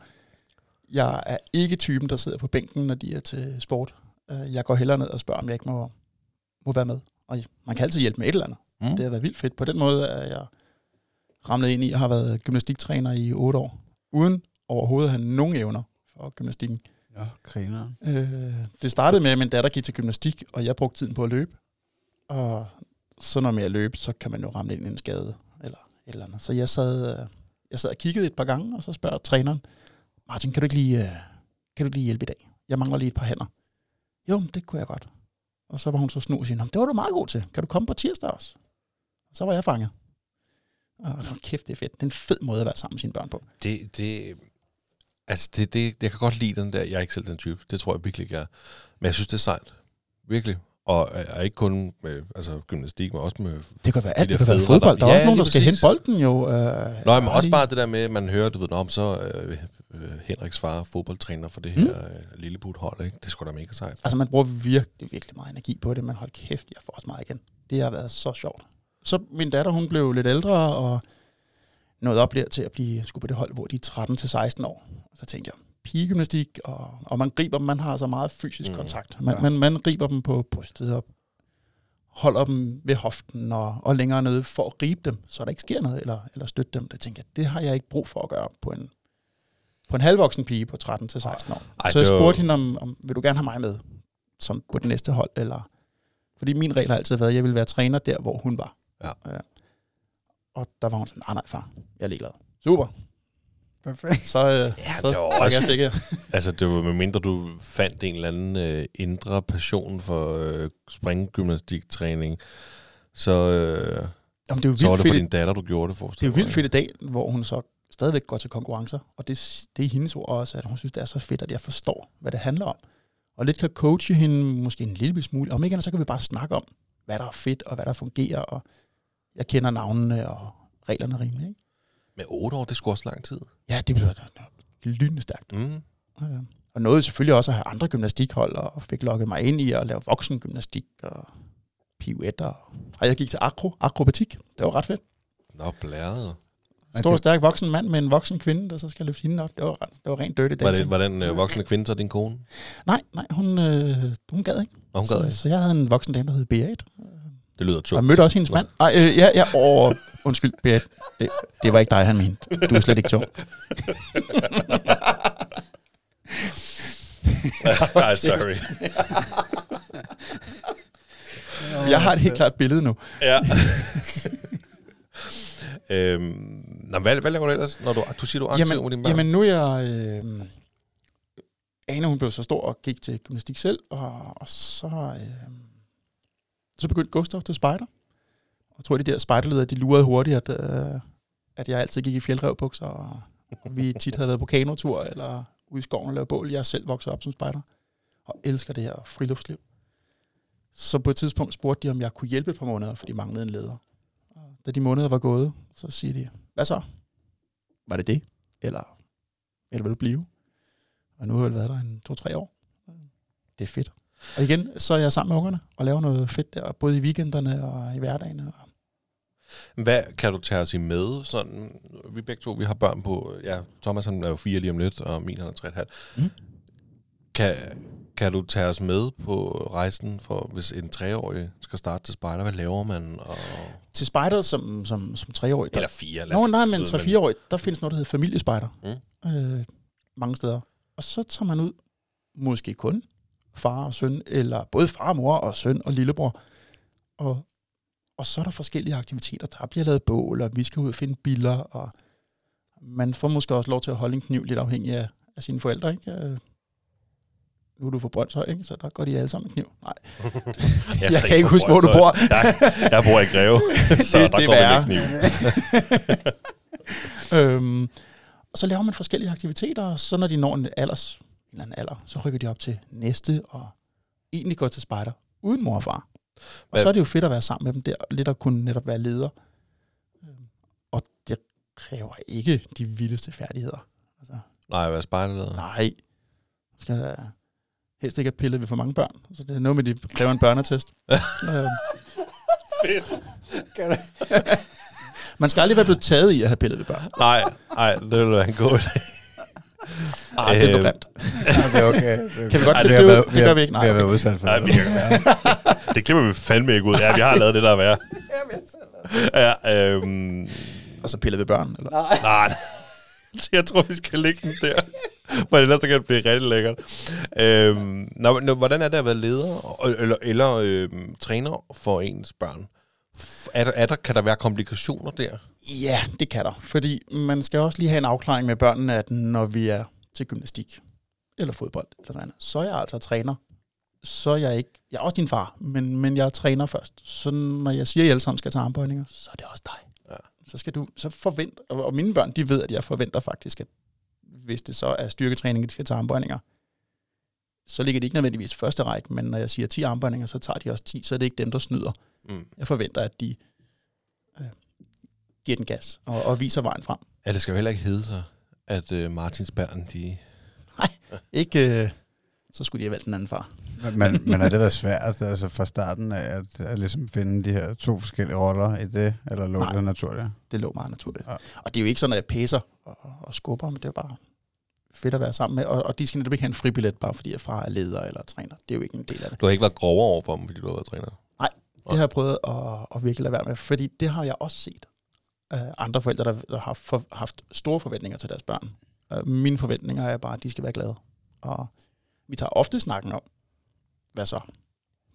Jeg er ikke typen, der sidder på bænken, når de er til sport. Øh, Jeg går hellere ned og spørger, om jeg ikke må, må være med. Og man kan altid hjælpe med et eller andet. Mm. Det har været vildt fedt. På den måde er jeg ramlet ind i, og har været gymnastiktræner i otte år. Uden overhovedet at have nogen evner for gymnastikken. Ja, griner. Øh, det startede med, at min datter gik til gymnastik, og jeg brugte tiden på at løbe. Og så når med at løbe, så kan man jo ramme ind i en skade, eller et eller andet. Så jeg sad, øh, jeg sad og kiggede et par gange, og så spørger træneren, Martin, kan du ikke lige, øh, kan du ikke lige hjælpe i dag? Jeg mangler lige et par hænder. Jo, det kunne jeg godt. Og så var hun så snu og siger, "Nå, men det var du meget god til. Kan du komme på tirsdag også? Og så var jeg fanget. Og så kæft, det er fedt. Det er en fed måde at være sammen med sine børn på. Det, det, altså det, det, jeg kan godt lide den der, jeg er ikke selv den type, det tror jeg virkelig ikke jeg er. Men jeg synes, det er sejt. Virkelig. Og er ikke kun med altså, gymnastik, men også med... Det kan være alt. der Det kan være fodbold. retter. Der er Ja, også nogen, der skal hente bolden jo. Øh, Nå, men også bare det der med, at man hører, du ved, om så øh, øh, Henriks far er fodboldtræner for det her mm. øh, lille hold, ikke? Det skulle da mega sejt. Altså, man bruger virkelig, virkelig meget energi på det, men hold kæft, jeg får også meget igen. Det har været så sjovt. Så min datter, hun blev lidt ældre, og nåede op der til at blive skulle på det hold, hvor de er 13-16 år. Og så tænkte jeg, pigegymnastik, og, og man griber dem, man har så meget fysisk Mm. kontakt. Man, Ja. man, man griber dem på brystet og holder dem ved hoften og, og længere nede for at gribe dem, så der ikke sker noget, eller, eller støtte dem. Det tænkte jeg, det har jeg ikke brug for at gøre på en, på en halvvoksen pige på 13-16 år. Ej, så jeg var- spurgte hende, om, om vil du gerne have mig med som på det næste hold, eller... Fordi min regel har altid været, at jeg ville være træner der, hvor hun var. Ja. Og der var hun sådan, nej, nej, far, jeg er ligeglad. Super. Perfekt. Så, øh, Ja, så det var trækker jeg også- stikket. Altså, det var med mindre du fandt en eller anden øh, indre passion for øh, springgymnastiktræning, så, øh, Jamen, det er jo så var vildt det for fedt. din datter, du gjorde det for. Det er vildt fedt i dag, hvor hun så stadigvæk går til konkurrencer. Og det, det er hendes ord også, at hun synes, det er så fedt, at jeg forstår, hvad det handler om. Og lidt kan coache hende måske en lille smule. Om ikke andet, så kan vi bare snakke om, hvad der er fedt, og hvad der fungerer. Og jeg kender navnene og reglerne rimelig. Ikke? Med otte år, det skulle også lang tid. Ja, det bliver lynende stærkt. Mm. Ja. Og nåede selvfølgelig også at have andre gymnastikhold, og fik lukket mig ind i at lave voksengymnastik og pirouetter. Og jeg gik til akro, akrobatik. Det var ret fedt. Nå, blæret. Stor, stærk voksen mand med en voksen kvinde, der så skal løfte hende op. Det var, det var rent dirty Var, det, dancing. var den øh, voksne kvinde så din kone? Nej, nej, hun, øh, hun gad ikke. Og hun gad så, ikke. så jeg havde en voksen dame, der hed Berit. Det lyder Og tungt. mødte også hendes mand. Nej, øh, ja, ja, åh, undskyld, Berit. Det, det var ikke dig, han mente. Du er slet ikke tung. Nej, sorry. Jeg har et helt klart billede nu. Ja. øhm, nå, hvad, hvad laver du ellers, når du, du siger, du er aktiv med dine Jamen, børn? jamen nu er jeg... Øh, Ane, hun blev så stor og gik til gymnastik selv, og, og så, øh, så begyndte Gustav til spejder. Og jeg tror, de der spejderledere, de lurede hurtigt, at, øh, at jeg altid gik i fjeldrevbukser, og vi tit havde været på kanotur, eller ude i skoven og lave bål. Jeg selv vokset op som spejder, og elsker det her friluftsliv. Så på et tidspunkt spurgte de, om jeg kunne hjælpe et par måneder, for de manglede en leder. Da de måneder var gået, så siger de, hvad så? Var det det? Eller, eller vil du blive? Og nu har jeg været der en to-tre år. Det er fedt. Og igen, så er jeg sammen med ungerne og laver noget fedt der, både i weekenderne og i hverdagen. Og Hvad kan du tage os i med? Sådan, vi begge to, vi har børn på, ja, Thomas han er jo fire lige om lidt, og min han er tre og et halvt. Mm. Kan, kan du tage os med på rejsen, for hvis en treårig skal starte til spejder, hvad laver man? Og, til spejder som, som, som treårig, der, eller fire, Nå, nej, men sige, 3-4 år, der findes noget, der hedder familiespejder. Mm. Øh, mange steder. Og så tager man ud, måske kun far og søn, eller både far og mor og søn og lillebror. Og, og så er der forskellige aktiviteter. Der bliver lavet bål, og vi skal ud og finde biller, og man får måske også lov til at holde en kniv, lidt afhængig af, af sine forældre. Ikke? Nu er du fra Brøndshøj, ikke? så der går de alle sammen kniv. Nej, Jeg, jeg kan ikke huske, hvor du bor. jeg, jeg bor i Greve, så Det- der det går værre. kniv. øhm, og så laver man forskellige aktiviteter, og så når de når en, alders, en eller anden alder, så rykker de op til næste, og egentlig går til spejder uden mor og far. Og Hvad- så er det jo fedt at være sammen med dem der, lidt at kunne netop være leder. Øhm, Og det kræver ikke de vildeste færdigheder. Altså, Nej, hvad er spejderleder? nej, skal helst ikke have pillet ved for mange børn. Så det er noget med, at de kræver en børnetest. øhm, Fedt. man skal aldrig være blevet taget i at have pillet ved børn. Nej, nej, det ville være en god idé. Ej, det er Øhm, grimt. det er okay. Det er okay. Kan vi godt klippe det ud? Det gør vi ikke. Vi Nej, har været udsat for Nej, det. vi Det klipper vi fandme ikke ud. Ja, vi har lavet det, der er værre. Ja, øhm, Og så pillet ved børn. Eller? nej, så jeg tror, vi skal lægge den der. For ellers så kan det blive rigtig lækkert. Øhm, nå, nå, hvordan er det at være leder eller, eller øhm, træner for ens børn? Er der, er der, kan der være komplikationer der? Ja, det kan der. Fordi man skal også lige have en afklaring med børnene, at når vi er til gymnastik, eller fodbold, eller noget andet, så er jeg altså træner. Så er jeg ikke... Jeg er også din far, men, men jeg er træner først. Så når jeg siger, at I alle sammen skal tage armbøjninger, så er det også dig. Så skal du... Så forvent... Og, mine børn, de ved, at jeg forventer faktisk, at hvis det så er styrketræning, de skal tage armbøjninger, så ligger det ikke nødvendigvis første række, men når jeg siger 10 armbøjninger, så tager de også 10, så er det ikke dem, der snyder. Mm. Jeg forventer, at de øh, giver den gas og, og viser vejen frem. Ja, det skal jo heller ikke hedde sig, at øh, Martins børn, de... Ikke, øh, så skulle de have valgt den anden far. Men, men har det været svært altså fra starten af at, at ligesom finde de her to forskellige roller i det, eller lå Nej. det naturligt? Det lå meget naturligt. Ja. Og det er jo ikke sådan, at jeg pæser og, og skubber, men det er bare fedt at være sammen med. Og, og de skal netop ikke have en fribillet, bare fordi jeg far er leder eller træner. Det er jo ikke en del af det. Du har ikke været grovere over for dem, fordi du har været træner. Det har jeg prøvet at, at virkelig lade være med, fordi det har jeg også set. Uh, andre forældre, der, der har for, haft store forventninger til deres børn. Uh, mine forventninger er bare, at de skal være glade. Og vi tager ofte snakken om, hvad så?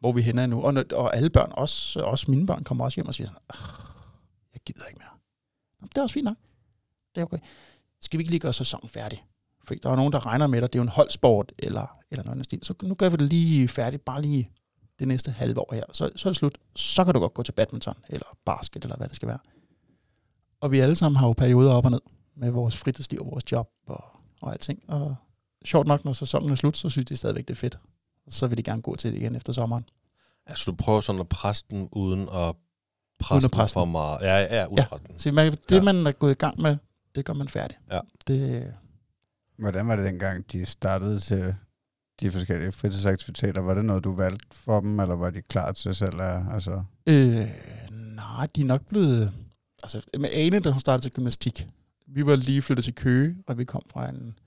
Hvor vi hen er nu? Og, og alle børn, også, også mine børn, kommer også hjem og siger, jeg gider ikke mere. Jamen, Det er også fint nok. Det er okay. Skal vi ikke lige gøre sæsonen færdig? For der er nogen, der regner med dig, det er jo en holdsport, eller, eller noget andet stil. Så nu gør vi det lige færdigt, bare lige det næste halve år her. Så, så er det slut. Så kan du godt gå til badminton, eller basket, eller hvad det skal være. Og vi alle sammen har jo perioder op og ned med vores fritidsliv og vores job og, og alting. Og sjovt nok, når sæsonen er slut, så synes de stadigvæk, det er fedt. Så vil de gerne gå til det igen efter sommeren. Altså, du prøver sådan at presse den, uden at presse Uden at den presse for den. meget. Ja, ja, ja uden Ja. at presse den. Så man, det, Ja. man er gået i gang med, det gør man færdig. Ja. Det, Hvordan var det dengang, de startede til de forskellige fritidsaktiviteter? Var det noget, du valgte for dem, eller var de klar til selv? at- Altså, øh, nej, de er nok blevet... Altså, med Ane, da hun startede til gymnastik, vi var lige flyttet til Køge, og vi kom fra en,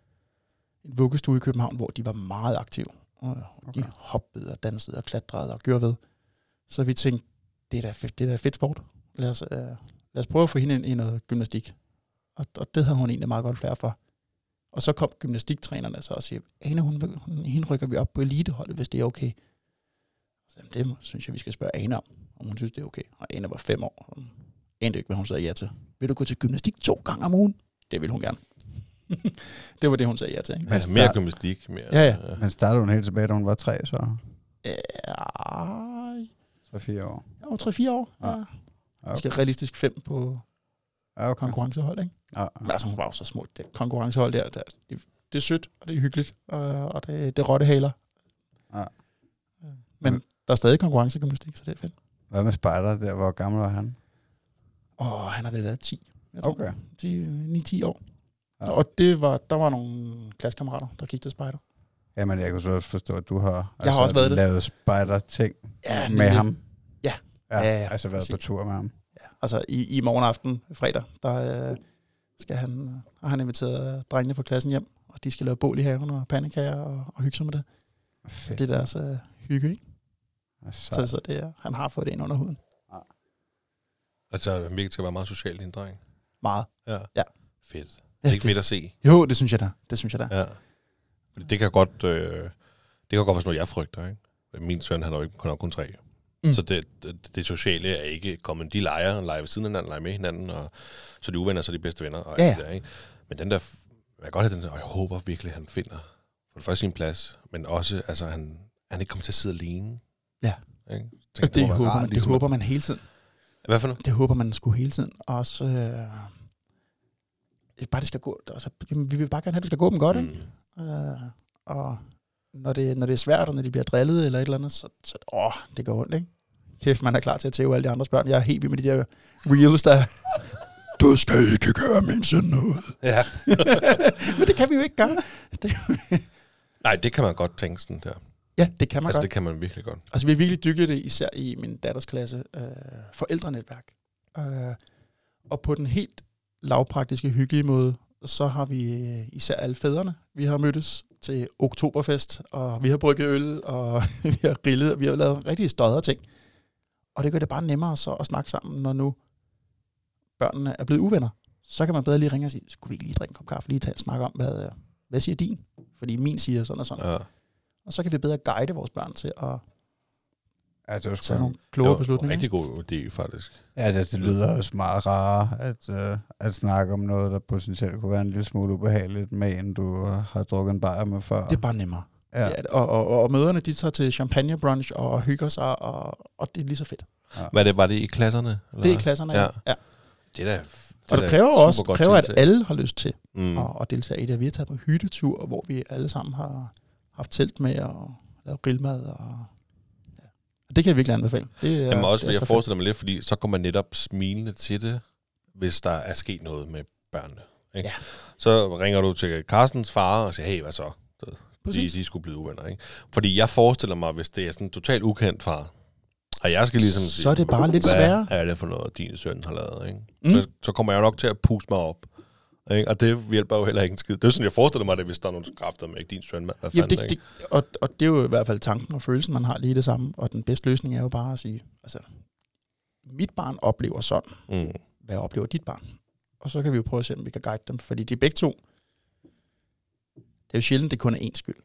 en vuggestue i København, hvor de var meget aktive. Og Okay. de hoppede og dansede og klatrede og gjorde ved. Så vi tænkte, det er da fedt, det er da fedt sport. Lad os, øh, lad os prøve at få hende ind i noget gymnastik. Og, og det havde hun egentlig meget godt flere for. Og så kom gymnastiktrænerne så og siger, Ane, hun, hun, hende rykker vi op på eliteholdet, hvis det er okay. Så jamen, det synes jeg, vi skal spørge Ane om, om hun synes, det er okay. Og Ane var fem år. Hun anede ikke, hvad hun sagde ja til. Vil du gå til gymnastik to gange om ugen? Det vil hun gerne. det var det, hun sagde ja til. Ikke? Ja, Men mere gymnastik. Mere, Ja, ja. men startede hun helt tilbage, da hun var tre, så? Ja, Så fire år. jeg var 3-4 år. Ja. Ja. Ja, Jeg skal realistisk fem på Ja, okay. konkurrencehold, ikke? Ja, Men altså, hun var jo så små. Det konkurrencehold der, det, er- det, det er sødt, og det er hyggeligt, og, og det, det er rottehaler. Ja. Men der er stadig konkurrencegymnastik, så det er fedt. Hvad med spejder der? Hvor gammel var han? Og han har vel været 10. Jeg tror, Okay. 10, 9-10 år. Ja. Ja. Og det var, der var nogle klassekammerater, der gik til spejder. Jamen, jeg kunne så også forstå, at du har, altså, Jeg har også været lavet spejder-ting Ja, med ham. Ja. Ja, Ja, ja, altså været på præcis. tur med ham. Ja, altså i, i morgen aften, fredag, der øh, skal han, har han inviteret drengene fra klassen hjem, og de skal lave bål i haven og pandekager og, og hygge sig med det. Fedt. Det er deres øh, hygge, ikke? Så, Så, så det er, han har fået det ind under huden. Altså, han virkelig skal være meget social, din dreng. Meget. Ja. Ja. Fedt. Det Ja, er ikke fedt at se. Jo, det synes jeg da. Det synes jeg da. Ja. Fordi det kan godt, øh, det kan godt være sådan noget, jeg frygter, ikke? Min søn, han er jo ikke kun, kun tre. Mm. Så det, det, det, sociale er ikke kommet. De leger, leger ved siden af hinanden, leger med hinanden, og så de uvenner, så de bedste venner. Og Ja, ja. det der, ikke? Men den der, jeg kan godt have den der, og jeg håber virkelig, han finder for det første sin plads, men også, altså, han, han ikke kommer til at sidde alene. Ja. Ikke? Tænker, det, være håber, rart, man, det ligesom håber man hele tiden. Hvad for noget? Det håber man sgu hele tiden. Og så... Øh, bare det skal gå... Altså, vi vil bare gerne have, at det skal gå dem godt, ikke? Mm. Øh, og når det, når det er svært, og når de bliver drillet eller et eller andet, så, så åh, det går ondt, ikke? Kæft, man er klar til at tæve alle de andres børn. Jeg er helt vild med de der reels, der... Du skal ikke gøre min søn noget. Ja. Men det kan vi jo ikke gøre. Det, Nej, det kan man godt tænke sådan der. ja, det kan man Altså, godt. det kan man virkelig godt. Altså, vi har virkelig dykket det, især i min datters klasse, øh, forældrenetværk. Øh, og på den helt lavpraktiske, hyggelige måde, så har vi øh, især alle fædrene, vi har mødtes til oktoberfest, og vi har brygget øl, og vi har grillet, og vi har lavet rigtig stødre ting. Og det gør det bare nemmere så at snakke sammen, når nu børnene er blevet uvenner. Så kan man bedre lige ringe og sige, skulle vi ikke lige drikke en kop kaffe, lige tage en snak om, hvad, øh, hvad siger din? Fordi min siger sådan og sådan. Ja. Og så kan vi bedre guide vores børn til at Ja, det var sgu nogle Det var en beslutninger. rigtig god idé, faktisk. Ja, det, det lyder også meget rarere at, uh, at snakke om noget, der potentielt kunne være en lille smule ubehageligt med en, du har drukket en bajer med før. Det er bare nemmere. ja. Ja. Og, og, og, og møderne, de tager til champagne brunch og hygger sig, og, og det er lige så fedt. Hvad er det, var det i klasserne? Eller? Det er i klasserne, ja. Ja. ja. Det er da, Og er det kræver også kræver, at alle har lyst til Mm. at, at deltage i det. Vi har taget på hyttetur, hvor vi alle sammen har haft telt med og lavet grillmad. Og, ja. Og det kan jeg virkelig anbefale. Det er, Jamen også, det er jeg forestiller mig lidt, fordi så kommer man netop smilende til det, hvis der er sket noget med børnene. Ikke? Ja. Så ringer du til Carstens far og siger, hey, hvad så? De, Præcis. de skulle blive uvenner, ikke? Fordi jeg forestiller mig, hvis det er sådan en totalt ukendt far, og jeg skal ligesom sige, Så er det bare lidt hvad sværere. er det for noget, din søn har lavet, ikke? Mm. Så, så kommer jeg nok til at puste mig op. Ikke? Og det hjælper jo heller ikke en skid. Det er sådan, jeg forestiller mig det, hvis der er nogen kræfter med ikke din søn, mand. Hvad Jamen, fanden, det, det, og, og det er jo i hvert fald tanken og følelsen, man har lige det samme. Og den bedste løsning er jo bare at sige, altså, mit barn oplever sådan. Mm. Hvad oplever dit barn? Og så kan vi jo prøve at se, om vi kan guide dem. Fordi de begge to, det er jo sjældent, det kun er én skyld.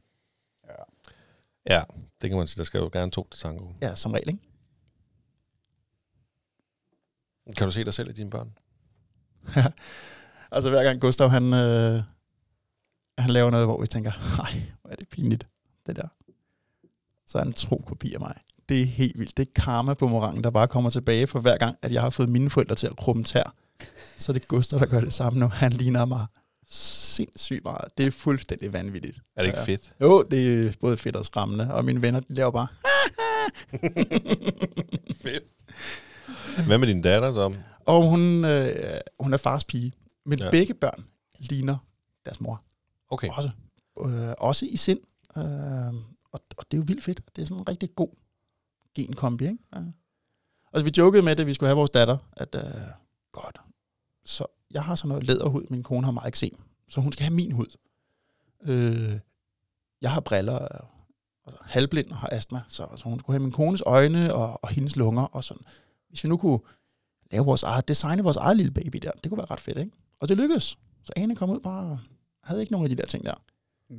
Ja, det kan man sige. Der skal jo gerne to til tango. Ja, som regel, ikke? Kan du se dig selv i dine børn? Altså hver gang Gustav, han, øh, han laver noget, hvor vi tænker, nej, hvor er det pinligt, det der. Så er han en tro kopi af mig. Det er helt vildt. Det er karma boomerangen, der bare kommer tilbage for hver gang, at jeg har fået mine forældre til at krumme tær. Så er det Gustav, der gør det samme nu. Han ligner mig sindssygt meget. Det er fuldstændig vanvittigt. Er det ikke Ja. fedt? Jo, det er både fedt og skræmmende. Og mine venner, de laver bare... fedt. Hvad med din datter så? Og hun, øh, hun er fars pige. Men Ja. begge børn ligner deres mor. Okay. Også, øh, også i sind. Øh, og, og det er jo vildt fedt. Det er sådan en rigtig god genkombi, ikke? Ja. Og vi jokede med, at vi skulle have vores datter, at øh, godt, så jeg har sådan noget læderhud, min kone har meget eksem, så hun skal have min hud. Øh, jeg har briller, øh, altså halvblind og har astma, så, så hun skulle have min kones øjne og, og hendes lunger og sådan. Hvis vi nu kunne lave vores eget, designe vores eget lille baby der, det kunne være ret fedt, ikke? Og det lykkedes. Så Ane kom ud bare, havde ikke nogen af de der ting der.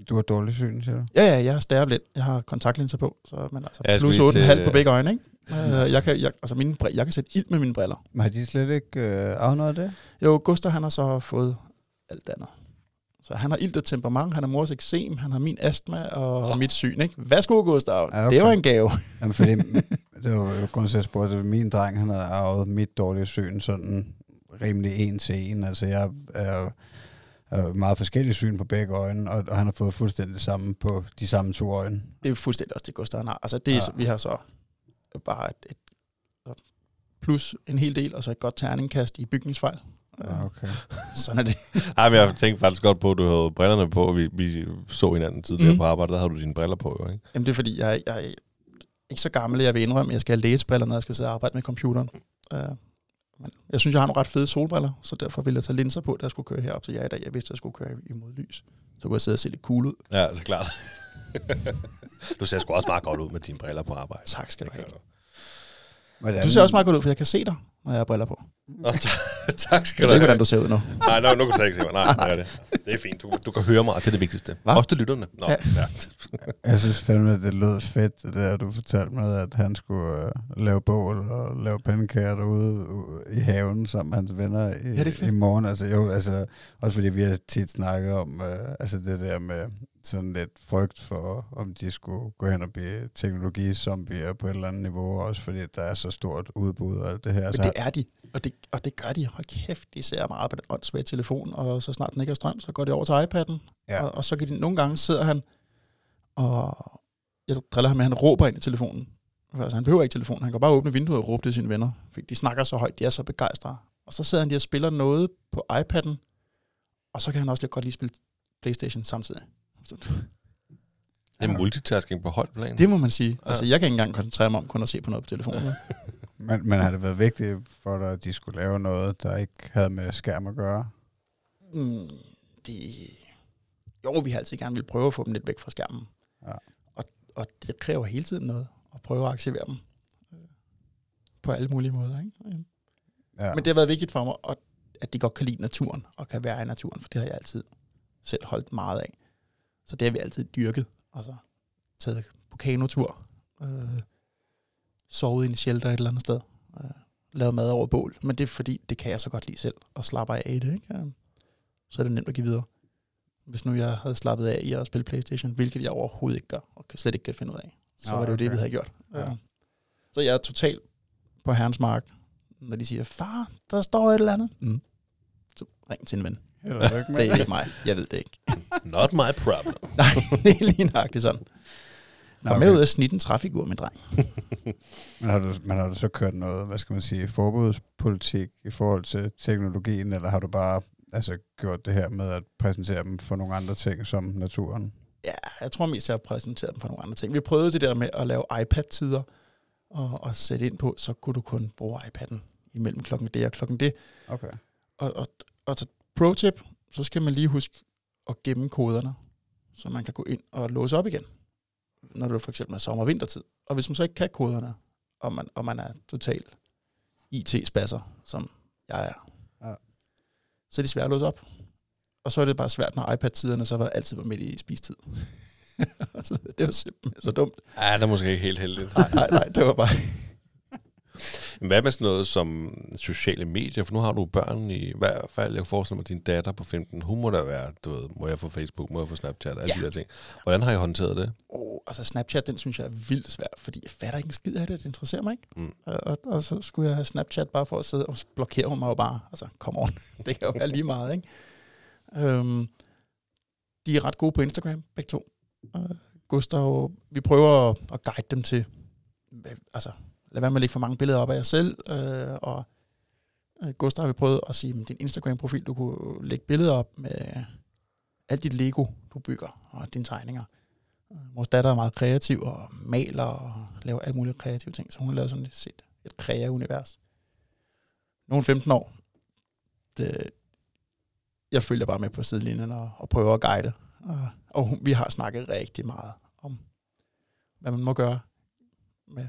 Du har dårlig syn, siger du? Ja, ja, jeg er stærblind. Jeg har kontaktlinser på, så men altså Ja, jeg plus skulle lige 8,5 til- på begge øjne, ikke? Uh, jeg, kan, jeg, altså mine, jeg kan sætte ild med mine briller. Men har de slet ikke øh, afnået det? Jo, Gustav han har så fået alt andet. Så han har iltet temperament, han har mors eksem, han har min astma og oh. mit syn, ikke? Værsgo, Gustav. Ja, okay. okay. Det var en gave. Jamen, fordi, det var jo grund til, at jeg spurgte, at min dreng, han har arvet mit dårlige syn sådan rimelig en til en. Altså, jeg er, meget forskellige syn på begge øjne, og, og han har fået fuldstændig det samme på de samme to øjne. Det er fuldstændig også det, Gustav han har. Altså, det er, Ja. vi har så bare et, et plus en hel del, og så et godt terningkast i bygningsfejl. Ja, okay. Sådan er det. Ej, men jeg tænkte faktisk godt på, at du havde brillerne på. Vi, vi så hinanden tidligere mm. På arbejde, der havde du dine briller på, jo, ikke? Jamen det er fordi, jeg, jeg er ikke så gammel, jeg vil indrømme, at jeg skal have læsebriller, når jeg skal sidde og arbejde med computeren. Uh, men jeg synes, jeg har nogle ret fede solbriller, så derfor ville jeg tage linser på, da jeg skulle køre herop til jer i dag. Jeg vidste, at jeg skulle køre i modlys. Så kunne jeg sidde og se lidt cool ud. Ja, så klart. du ser sgu også meget godt ud med dine briller på arbejde. Tak skal du Det have. Hvordan, Du ser også meget godt ud, for jeg kan se dig, når jeg har briller på. Nå, ta- tak skal Jeg du ved ikke, have. hvordan du ser ud nu. Nej, no, nu kan du ikke se mig. Nej, det er det. Det er fint. Du, du kan høre mig, og det er det vigtigste. Hva? Også til lytterne. Nå, ja. Ja. ja. Jeg synes fandme, at det lød fedt, det der, du fortalte med, at han skulle øh, lave bål og lave pandekager derude øh, i haven sammen med hans venner i, det fedt? i morgen. Altså, jo, altså, også fordi vi har tit snakket om øh, altså det der med sådan lidt frygt for, om de skulle gå hen og blive teknologizombier på et eller andet niveau, også fordi der er så stort udbud og alt det her. Men Altså, det er de, og det, og det gør de. Hold kæft, de ser meget på den åndssvage telefon, og så snart den ikke har strøm, så går det over til iPad'en. Ja. Og, og så kan de, nogle gange sidder han, og jeg driller ham med, at han råber ind i telefonen. Altså, han behøver ikke telefonen, han kan bare åbne vinduet og råbe til sine venner. Fordi de snakker så højt, de er så begejstrede. Og så sidder han lige og spiller noget på iPad'en, og så kan han også godt lige spille Playstation samtidig. Så, Det er multitasking på højt plan. det må man sige. Ja. Altså, jeg kan ikke engang koncentrere mig om kun at se på noget på telefonen. vel? men, men har det været vigtigt for dig, at de skulle lave noget, der ikke havde med skærm at gøre? Mm, det, jo, vi har altid gerne vil prøve at få dem lidt væk fra skærmen. Ja. Og, og det kræver hele tiden noget at prøve at aktivere dem. øh, På alle mulige måder. Ikke? Ja. Men det har været vigtigt for mig, at, at de godt kan lide naturen, og kan være i naturen, for det har jeg altid selv holdt meget af. Så det har vi altid dyrket. Altså taget på kanotur, øh, sovet i en shelter et eller andet sted. Øh, lavet mad over bål. Men det er fordi, det kan jeg så godt lide selv, og slapper af i det. Ikke? Øh, Så er det nemt at give videre. Hvis nu jeg havde slappet af i at spille Playstation, hvilket jeg overhovedet ikke gør, og slet ikke kan finde ud af, så Nå, var det jo det, okay. vi havde gjort. Ja. Ja. Så jeg er totalt på herrens mark, når de siger, far, der står et eller andet. Mm. Så ring til en ven. Lykke med Det er ikke mig. Jeg ved det ikke. Not my problem. Nej, det er lige nøjagtigt sådan. Nå, Kom okay. med ud og snit en trafikur, min dreng. Men har, du, men har du så kørt noget, hvad skal man sige, forbudspolitik i forhold til teknologien, eller har du bare altså, gjort det her med at præsentere dem for nogle andre ting som naturen? Ja, jeg tror mest, jeg har præsenteret dem for nogle andre ting. Vi prøvede det der med at lave iPad-tider og, og sætte ind på, så kunne du kun bruge iPad'en imellem klokken det og klokken det. Okay. Og, og, og så pro-tip, så skal man lige huske at gemme koderne, så man kan gå ind og låse op igen, når du for eksempel er sommer- og vintertid. Og hvis man så ikke kan koderne, og man, og man er totalt IT-spasser, som jeg er, Ja. så er det svært at låse op. Og så er det bare svært, når iPad-tiderne så var altid var midt i spistid. så det var simpelthen så dumt. Ja, det er måske ikke helt heldigt. Nej, nej, nej, det var bare... Hvad med sådan noget som sociale medier? For nu har du børn i hvert fald. Jeg forestiller mig, at din datter på 15, hun må da være, du ved, må jeg få Facebook, må jeg få Snapchat, alle Ja. de der ting. Hvordan har I håndteret det? Oh, altså Snapchat, den synes jeg er vildt svær, fordi jeg fatter ikke en skid af det, det interesserer mig ikke. Mm. Og, og, og, så skulle jeg have Snapchat bare for at sidde, og blokerer hun mig jo bare. Altså, come on. det kan jo være lige meget, ikke? Øhm, de er ret gode på Instagram, begge to. Uh, Gustav, vi prøver at, guide dem til, altså, lad være med at lægge for mange billeder op af jer selv, øh, og øh, Gustav har vi prøvet at sige, at din Instagram-profil, du kunne lægge billeder op med alt dit Lego, du bygger, og dine tegninger. Øh, vores datter er meget kreativ og maler og laver alle mulige kreative ting, så hun har lavet sådan set et, et krea-univers. Nogle 15 år. Det, jeg følger bare med på sidelinjen og, og prøver at guide. Øh, og, og vi har snakket rigtig meget om, hvad man må gøre med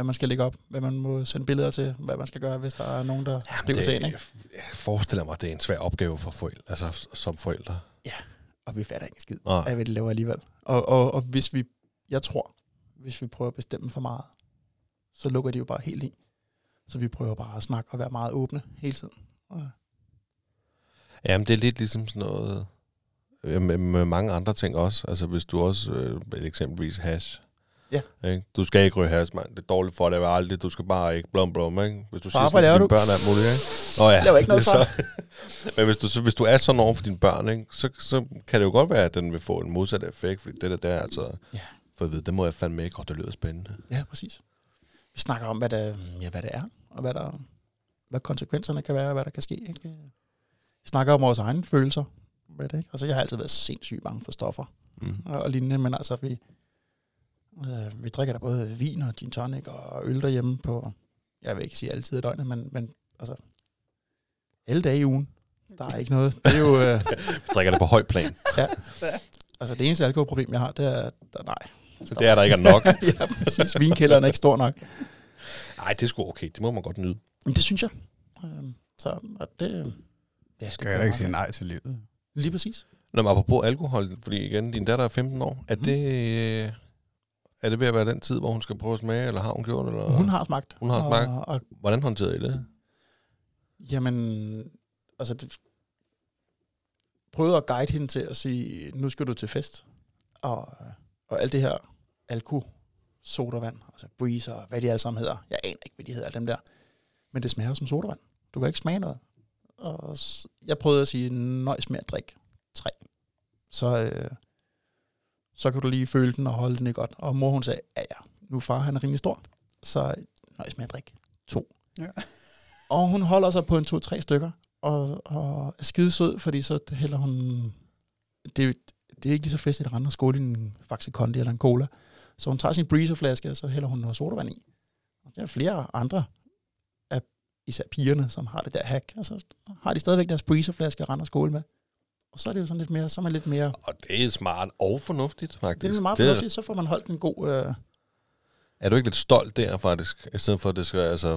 hvad man skal lægge op, hvad man må sende billeder til, hvad man skal gøre, hvis der er nogen, der skriver det, til en. Ikke? Jeg forestiller mig, at det er en svær opgave for forældre, altså som forældre. Og vi fatter ikke skid Nå, af, hvad de laver alligevel. Og, og, og hvis vi, jeg tror, hvis vi prøver at bestemme for meget, så lukker de jo bare helt i. Så vi prøver bare at snakke og være meget åbne hele tiden. Og, Jamen, det er lidt ligesom sådan noget øh, med, med mange andre ting også. Altså, hvis du også, øh, eksempelvis hash. Ja. Ikke? Du skal ikke ryge hash, mand. Det er dårligt for dig aldrig. Du skal bare ikke blom blom, ikke? Hvis du Far, siger sådan til dine børn alt muligt, ikke? Nå ja. Laver ikke noget, det er så. Men hvis du, så, hvis du er sådan over for dine børn, ikke? Så, så kan det jo godt være, at den vil få en modsat effekt, fordi det der, der er altså... Ja. For at vide, det må jeg fandme ikke, og det lyder spændende. ja, præcis. Vi snakker om, hvad det, ja, hvad det er, og hvad, der, hvad konsekvenserne kan være, og hvad der kan ske. Ikke? Vi snakker om vores egne følelser. Hvad det, ikke? Altså, jeg har altid været sindssygt bange for stoffer. Mm. og og lignende, men altså vi, øh, vi drikker der både vin og gin tonic og øl derhjemme på, jeg vil ikke sige altid af døgnet, men, men altså alle dage i ugen. Der er ikke noget. Det er jo, øh, Vi drikker det på høj plan. altså det eneste alkoholproblem, jeg har, det er, der, nej. Så det er der ikke er nok. ja, præcis. Vinkælderen er ikke stor nok. Nej, det er sgu okay. Det må man godt nyde. Men det synes jeg. Øh, så og det, det er Skal jeg da ikke sige nej til livet? Lige præcis. Nå, men apropos alkohol, fordi igen, din datter er 15 år. Er, Mhm. det, øh, er det ved at være den tid, hvor hun skal prøve at smage, eller har hun gjort det? Eller? Hun har smagt. Hun har smagt. Og, og Hvordan håndterede I det? Jamen, altså, det, prøvede at guide hende til at sige, nu skal du til fest. Og, og alt det her alko, sodavand, altså breezer, og hvad de alle sammen hedder. Jeg aner ikke, hvad de hedder, alle dem der. Men det smager som sodavand. Du kan ikke smage noget. Og jeg prøvede at sige, nøjes med at drikke tre. Så, øh, så kan du lige føle den og holde den i godt. Og mor hun sagde, ja ja, nu er far han er rimelig stor, så nøjes med at drikke to. Ja. Og hun holder sig på en to-tre stykker, og, og er skide sød, fordi så hælder hun... Det, det er ikke lige så festligt at rende og skåle i en Faxe Kondi eller en cola. Så hun tager sin breezerflaske, og så hælder hun noget sodavand i. Og der er flere andre af især pigerne, som har det der hack. Og så har de stadigvæk deres breezerflaske at rende og skåle med. Og så er det jo sådan lidt mere, så er man lidt mere... Og det er smart og fornuftigt, faktisk. Det er meget Det fornuftigt, så får man holdt en god... Øh... Er du ikke lidt stolt der, faktisk? I stedet for, at det skal, altså,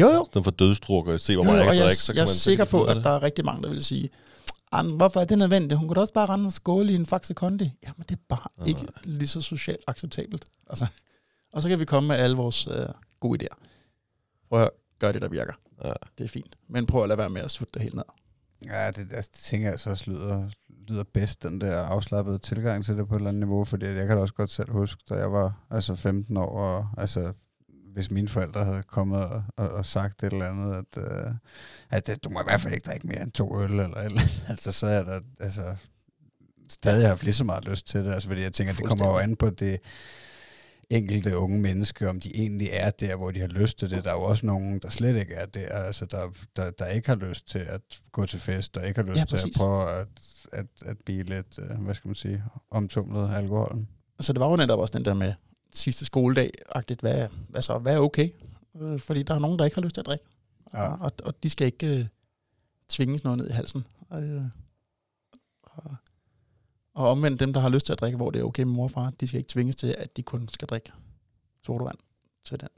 Jo, jo. i stedet for dødstrukker, se hvor meget jo, jeg kan jeg, drikke, så kan jeg er man så sikker kan finde på, at det. der er rigtig mange, der vil sige, "An, hvorfor er det nødvendigt? Hun kunne da også bare rende og skåle i en Faxe Kondi. Jamen, det er bare Nej. ikke lige så socialt acceptabelt. Altså, Og så kan vi komme med alle vores øh, gode idéer. Prøv at gøre det, der virker. Ja. Det er fint. Men prøv at lade være med at sutte det helt ned. Ja, det, altså, det tænker jeg så også lyder, lyder bedst, den der afslappede tilgang til det på et eller andet niveau, fordi jeg kan da også godt selv huske, da jeg var altså 15 år, og altså hvis mine forældre havde kommet og, og, og sagt et eller andet, at, øh, at du må i hvert fald ikke drikke mere end to øl, eller, eller altså så er da altså, stadig haft lige så meget lyst til det, altså fordi jeg tænker, det kommer jo an på det enkelte unge menneske, om de egentlig er der, hvor de har lyst til det. Der er jo også nogen, der slet ikke er der, altså der, der, der ikke har lyst til at gå til fest, der ikke har lyst Ja, til at prøve at, at, at blive lidt, øh, hvad skal man sige, omtumlet af alkoholen. Så det var jo netop også den der med sidste skoledag-agtigt, hvad, hvad så, hvad er okay? Øh, fordi der er nogen, der ikke har lyst til at drikke. Ja. Og, og, de skal ikke øh, tvinges noget ned i halsen. Øh, og omvendt dem, der har lyst til at drikke, hvor det er okay med mor og far, de skal ikke tvinges til, at de kun skal drikke sodavand til den.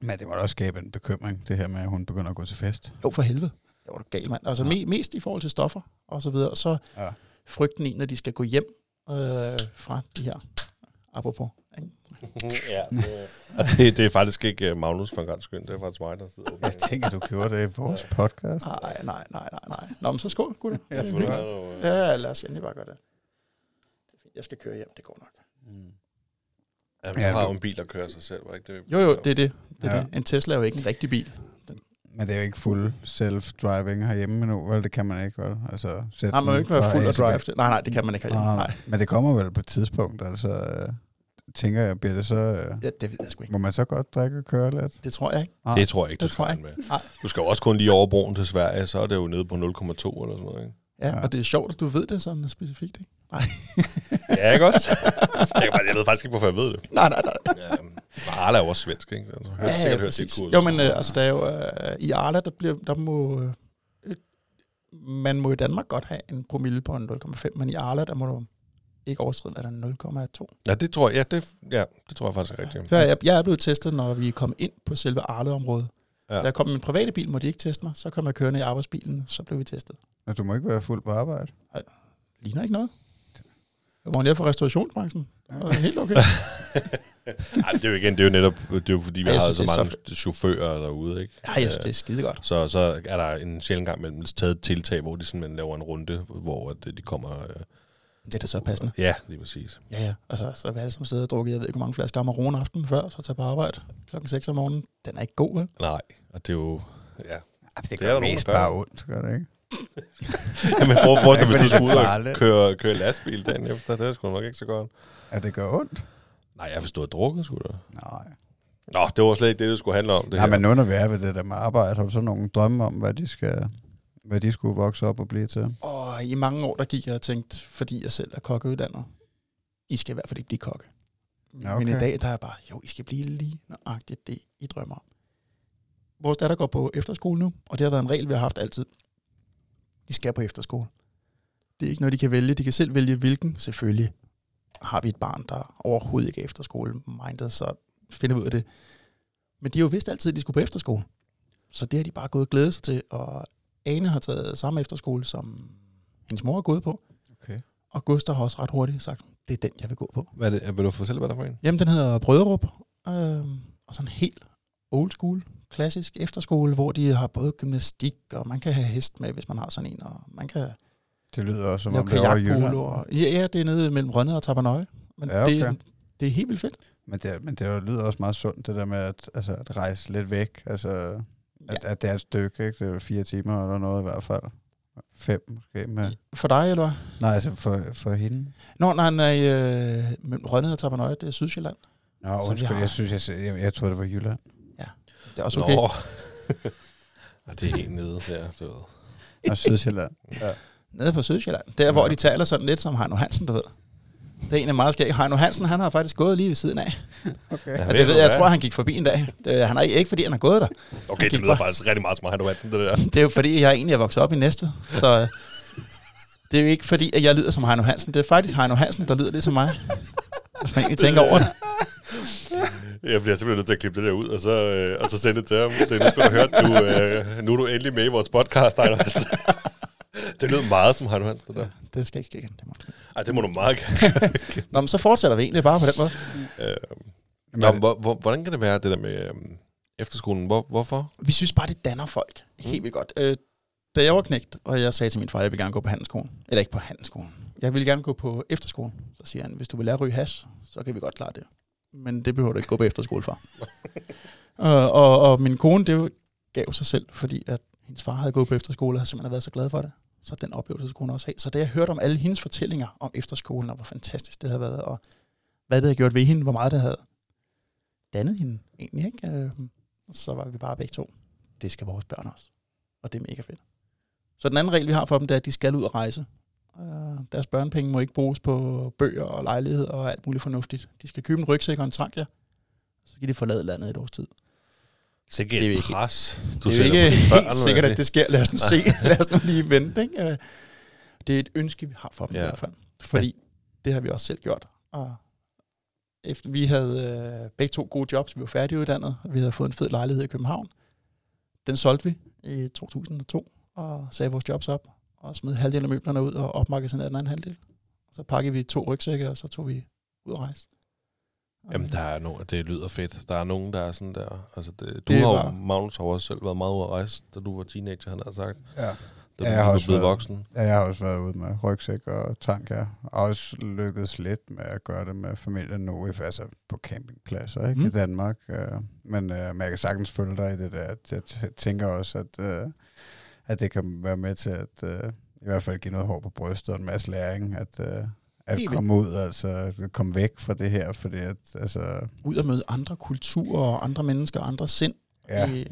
Men det må da også skabe en bekymring, det her med, at hun begynder at gå til fest. Jo, for helvede. Det var da galt, mand. Altså Ja. me, mest i forhold til stoffer og så videre. Så Ja. frygten i, når de skal gå hjem øh, fra de her, apropos. Ja, det, og det, det er faktisk ikke uh, Magnus for en gang skyld, det er faktisk mig, der sidder Jeg tænker, du gjorde det i vores podcast. Nej, nej, nej, nej, nej. Nå, men så skål, gutter. Ja, Det er noget, øh, Ja, lad os endelig bare gøre det. Det er fint. Jeg skal køre hjem, det går nok. Mm. Jamen, Ja, du har jo en bil, der kører sig selv, var ikke det? Jo, jo, det er det. det, er Ja. det. En Tesla er jo ikke en rigtig bil. Men det er jo ikke fuld self-driving herhjemme endnu, vel? Det kan man ikke, vel? Altså, sætte Nej, man må den ikke være fuld B. drive. Det. Nej, nej, det kan man ikke herhjemme. Nej. Men det kommer vel på et tidspunkt, altså... Tænker jeg, bliver det så... Ja, det ved jeg sgu ikke. må man så godt drikke og køre lidt? Det tror jeg ikke. Nej. Det tror jeg ikke, du Det tror skal jeg med. Nej. Du skal jo også kun lige over broen til Sverige, så er det jo nede på 0,2 eller sådan noget, ikke? Ja, Ja. og det er sjovt, at du ved det sådan specifikt, ikke? Nej, Ja, ikke også? jeg, kan bare, jeg ved faktisk ikke, hvorfor jeg ved det. nej, nej. nej. Ja, Arla er jo også svensk, ikke? Altså, hørt, Ja, ja, sikkert hørt præcis. det kurs. Jo, men øh, altså, der er jo, øh, i Arla, der, bliver, der må, øh, man må i Danmark godt have en promille på en 0,5, men i Arla, der må du ikke overskride, at der er 0,2. Ja, det tror jeg, ja, det, ja, det tror jeg faktisk er rigtigt. Så jeg, jeg er blevet testet, når vi kom ind på selve Arle-området. Ja. Ja. Da jeg kom med min private bil, må de ikke teste mig. Så kom jeg kørende i arbejdsbilen, så blev vi testet. Men du må ikke være fuld på arbejde. Ligner ikke noget. Jeg var nede fra restaurationsbranchen. Det var helt okay. Ej, det er jo igen, det er jo netop, det er jo fordi, vi Ja, jeg har synes, så er mange chauffører derude, ikke? Ja, jeg synes, det er skide godt. Så, så er der en sjældent gang mellem taget et tiltag, hvor de simpelthen laver en runde, hvor at øh, de kommer... Det er da så passende. ja, lige præcis. Ja, ja. Altså, så er vi alle sammen siddet og drukket, jeg ved ikke, hvor mange flasker Amarone aften før, så tager på arbejde klokken 6 om morgenen. Den er ikke god, vel? Nej, og det er jo... Ja. Det, er gør det mest bare ondt, gør det ikke? Jamen, prøv, prøv, Ikke hvis du det skulle ud og køre, køre lastbil dagen efter, det er sgu nok ikke så godt. Ja, det gør ondt? Nej, jeg forstår drukket, sgu da. Nej. Nå, det var slet ikke det, det skulle handle om. Det Ja, her. men nu når vi er ved det der med arbejde, har du så nogle drømme om, hvad de skal hvad de skulle vokse op og blive til? Og i mange år, der gik jeg og tænkte, fordi jeg selv er kokkeuddannet, I skal i hvert fald ikke blive kokke. Ja, Men i okay. dag, der er jeg bare, jo, I skal blive lige nøjagtigt det, I drømmer om. Vores datter går på efterskole nu, og det har været en regel, vi har haft altid. De skal på efterskole. Det er ikke noget, de kan vælge. De kan selv vælge hvilken, selvfølgelig. Har vi et barn, der overhovedet ikke er efterskole-minded, så finder vi ud af det. Men de har jo vidst altid, at de skulle på efterskole. Så det har de bare gået og glædet sig til, og Ane har taget samme efterskole, som hendes mor er gået på. Okay. Og Gustav har også ret hurtigt sagt, det er den, jeg vil gå på. Hvad er det? Vil du fortælle, hvad der er for en? Jamen, den hedder Brøderup, øh, og sådan helt old school, klassisk efterskole, hvor de har både gymnastik, og man kan have hest med, hvis man har sådan en, og man kan Det lyder også som om det er i Jylland. Og, ja, ja, det er nede mellem Rønne og Tabernøje. Men Ja, okay. det, det er helt vildt fedt. Men det, men det lyder også meget sundt, det der med at, altså, at rejse lidt væk. Altså, Ja. at det er et stykke, ikke? Det er fire timer eller noget i hvert fald. Fem måske. Med. For dig, eller hvad? Nej, altså for, for hende. Nå, nej, nej, øh, mellem Rønne og Tabernøje, det er Sydsjælland. Nå, undskyld, har- jeg synes, jeg, jeg, jeg troede, det var Jylland. Det er også okay. Nå. Og det er helt nede der, du ved. Og Sydsjælland. Ja. Nede på Sydsjælland. Der, hvor de taler sådan lidt som Heino Hansen, du ved. Det er egentlig meget skægt. Heino Hansen, han har faktisk gået lige ved siden af. Okay. Ja, Og det ved jeg, jeg tror, han gik forbi en dag. Det, han er ikke, fordi han har gået der. Okay, det lyder bare- faktisk rigtig meget som Heino Hansen, det der. Det er jo fordi, jeg egentlig er vokset op i Næstved. Så øh, det er jo ikke fordi, at jeg lyder som Heino Hansen. Det er faktisk Heino Hansen, der lyder lidt som mig. Hvis man egentlig tænker over det. Jeg bliver simpelthen nødt til at klippe det der ud, og så, øh, og så sende det til ham. Så nu skal du høre, du, øh, nu er du endelig med i vores podcast, Heino Hansen. Det lød meget som Heino Hansen, det der. Det skal ikke ske igen. Det må. Ej, det må du meget gerne. Nå, men så fortsætter vi egentlig bare på den måde. Øh, Nå, men hvor, hvor, hvordan kan det være, det der med øhm, efterskolen? Hvor, hvorfor? Vi synes bare, det danner folk helt vildt godt. Øh, da jeg var knægt, og jeg sagde til min far, at jeg vil gerne gå på handelsskolen. Eller ikke på handelsskolen. Jeg vil gerne gå på efterskolen. Så siger han, hvis du vil lære at ryge hash, så kan vi godt klare det. Men det behøver du ikke gå på efterskole for. og, og, og min kone, det gav sig selv, fordi at hendes far havde gået på efterskole, og havde simpelthen været så glad for det. Så den oplevelse skulle hun også have. Så da jeg hørte om alle hendes fortællinger om efterskolen, og hvor fantastisk det havde været, og hvad det havde gjort ved hende, hvor meget det havde dannet hende egentlig, ikke? Øhm, så var vi bare begge to. Det skal vores børn også. Og det er mega fedt. Så den anden regel, vi har for dem, det er, at de skal ud og rejse. Øh, deres børnepenge må ikke bruges på bøger og lejlighed og alt muligt fornuftigt. De skal købe en rygsæk og en tank, ja. Så skal de forlade landet et års tid. Sikke Det er ikke- pres, du det er ikke børn, helt vil sikkert, at det sker. Lad os nu se. Lad os nu lige vente. Ikke? Øh, Det er et ønske, vi har for dem ja. I hvert fald. Fordi det har vi også selv gjort. Og efter vi havde øh, begge to gode jobs, vi var færdiguddannet, og vi havde fået en fed lejlighed i København. Den solgte vi i 2002, og sagde vores jobs op, og smed halvdelen af møblerne ud, og opmagasinerede den anden halvdel. Så pakkede vi to rygsække, og så tog vi ud og rejse. Jamen, der er no, det lyder fedt. Der er nogen, der er sådan der. Altså, det, du Det har jo, Magnus har også selv været meget ude at rejse, da du var teenager, han har sagt. Ja. Da Ja, du jeg har var også blevet været- voksen. Ja, jeg har også været ude med rygsæk og tank, ja. Og også lykkedes lidt med at gøre det med familien nu, altså på campingpladser ikke? Mm. i Danmark. Øh, men, øh, men jeg kan sagtens følge dig i det der. Jeg tænker også, at, øh, at det kan være med til at øh, i hvert fald give noget hår på brystet og en masse læring. At, øh, at Helt komme ud, altså at komme væk fra det her, fordi at, altså, Ud og møde andre kulturer, og andre mennesker, og andre sind. ja. Øh,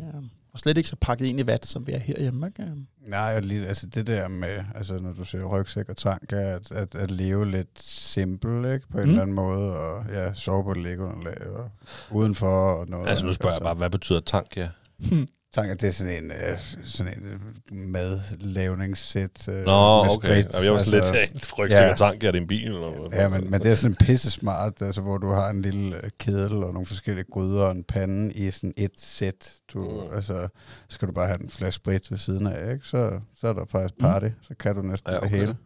og slet ikke så pakket ind i vat, som vi er herhjemme. Ikke? Øh, Nej, og lige, altså det der med, altså når du siger rygsæk og tank, er at, at, at leve lidt simpel, ikke, på en Mm. eller anden måde, og ja, sove på et lægeunderlag, og udenfor og noget. Altså, nu spørger jeg bare, hvad betyder tank, ja? Tank, at det er sådan en, øh, sådan en øh, madlavningssæt. Øh, Nå, med okay. sprit, Jamen, jeg var sådan altså, lidt, ja, rygsæk ja. og tank, er det en bil? Eller noget? Ja, men, men det er sådan pisse smart, altså, hvor du har en lille øh, kedel og nogle forskellige gryder og en pande i sådan et sæt. Du, Mm. altså, så skal du bare have en flaske sprit ved siden af, ikke? Så, så er der faktisk party, så kan du næsten Ja, det okay. hele.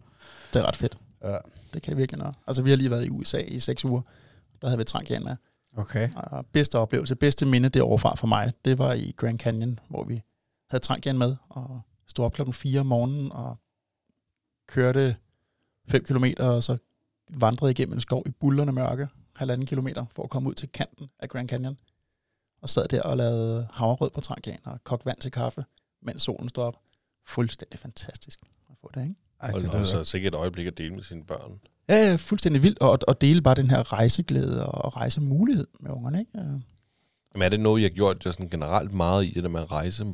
Det er ret fedt. Ja, Det kan virkelig noget. Altså, vi har lige været i USA i seks uger. Der havde vi Trankian med. Okay. Og bedste oplevelse, bedste minde det overfra for mig, det var i Grand Canyon, hvor vi havde Trankian med, og stod op klokken 4 om morgenen, og kørte 5 kilometer, og så vandrede igennem en skov i bullerne mørke, halvanden kilometer, for at komme ud til kanten af Grand Canyon. Og sad der og lavede havrød på Trankian, og kogte vand til kaffe, mens solen stod op. Fuldstændig fantastisk at få det, ikke? Ej, Og, det og lyder- så sikkert et øjeblik at dele med sine børn. Ja, fuldstændig vildt, og, og dele bare den her rejseglæde og rejsemulighed med ungerne, ikke? Øh, Men er det noget, I har gjort sådan generelt meget i, det der med at rejse?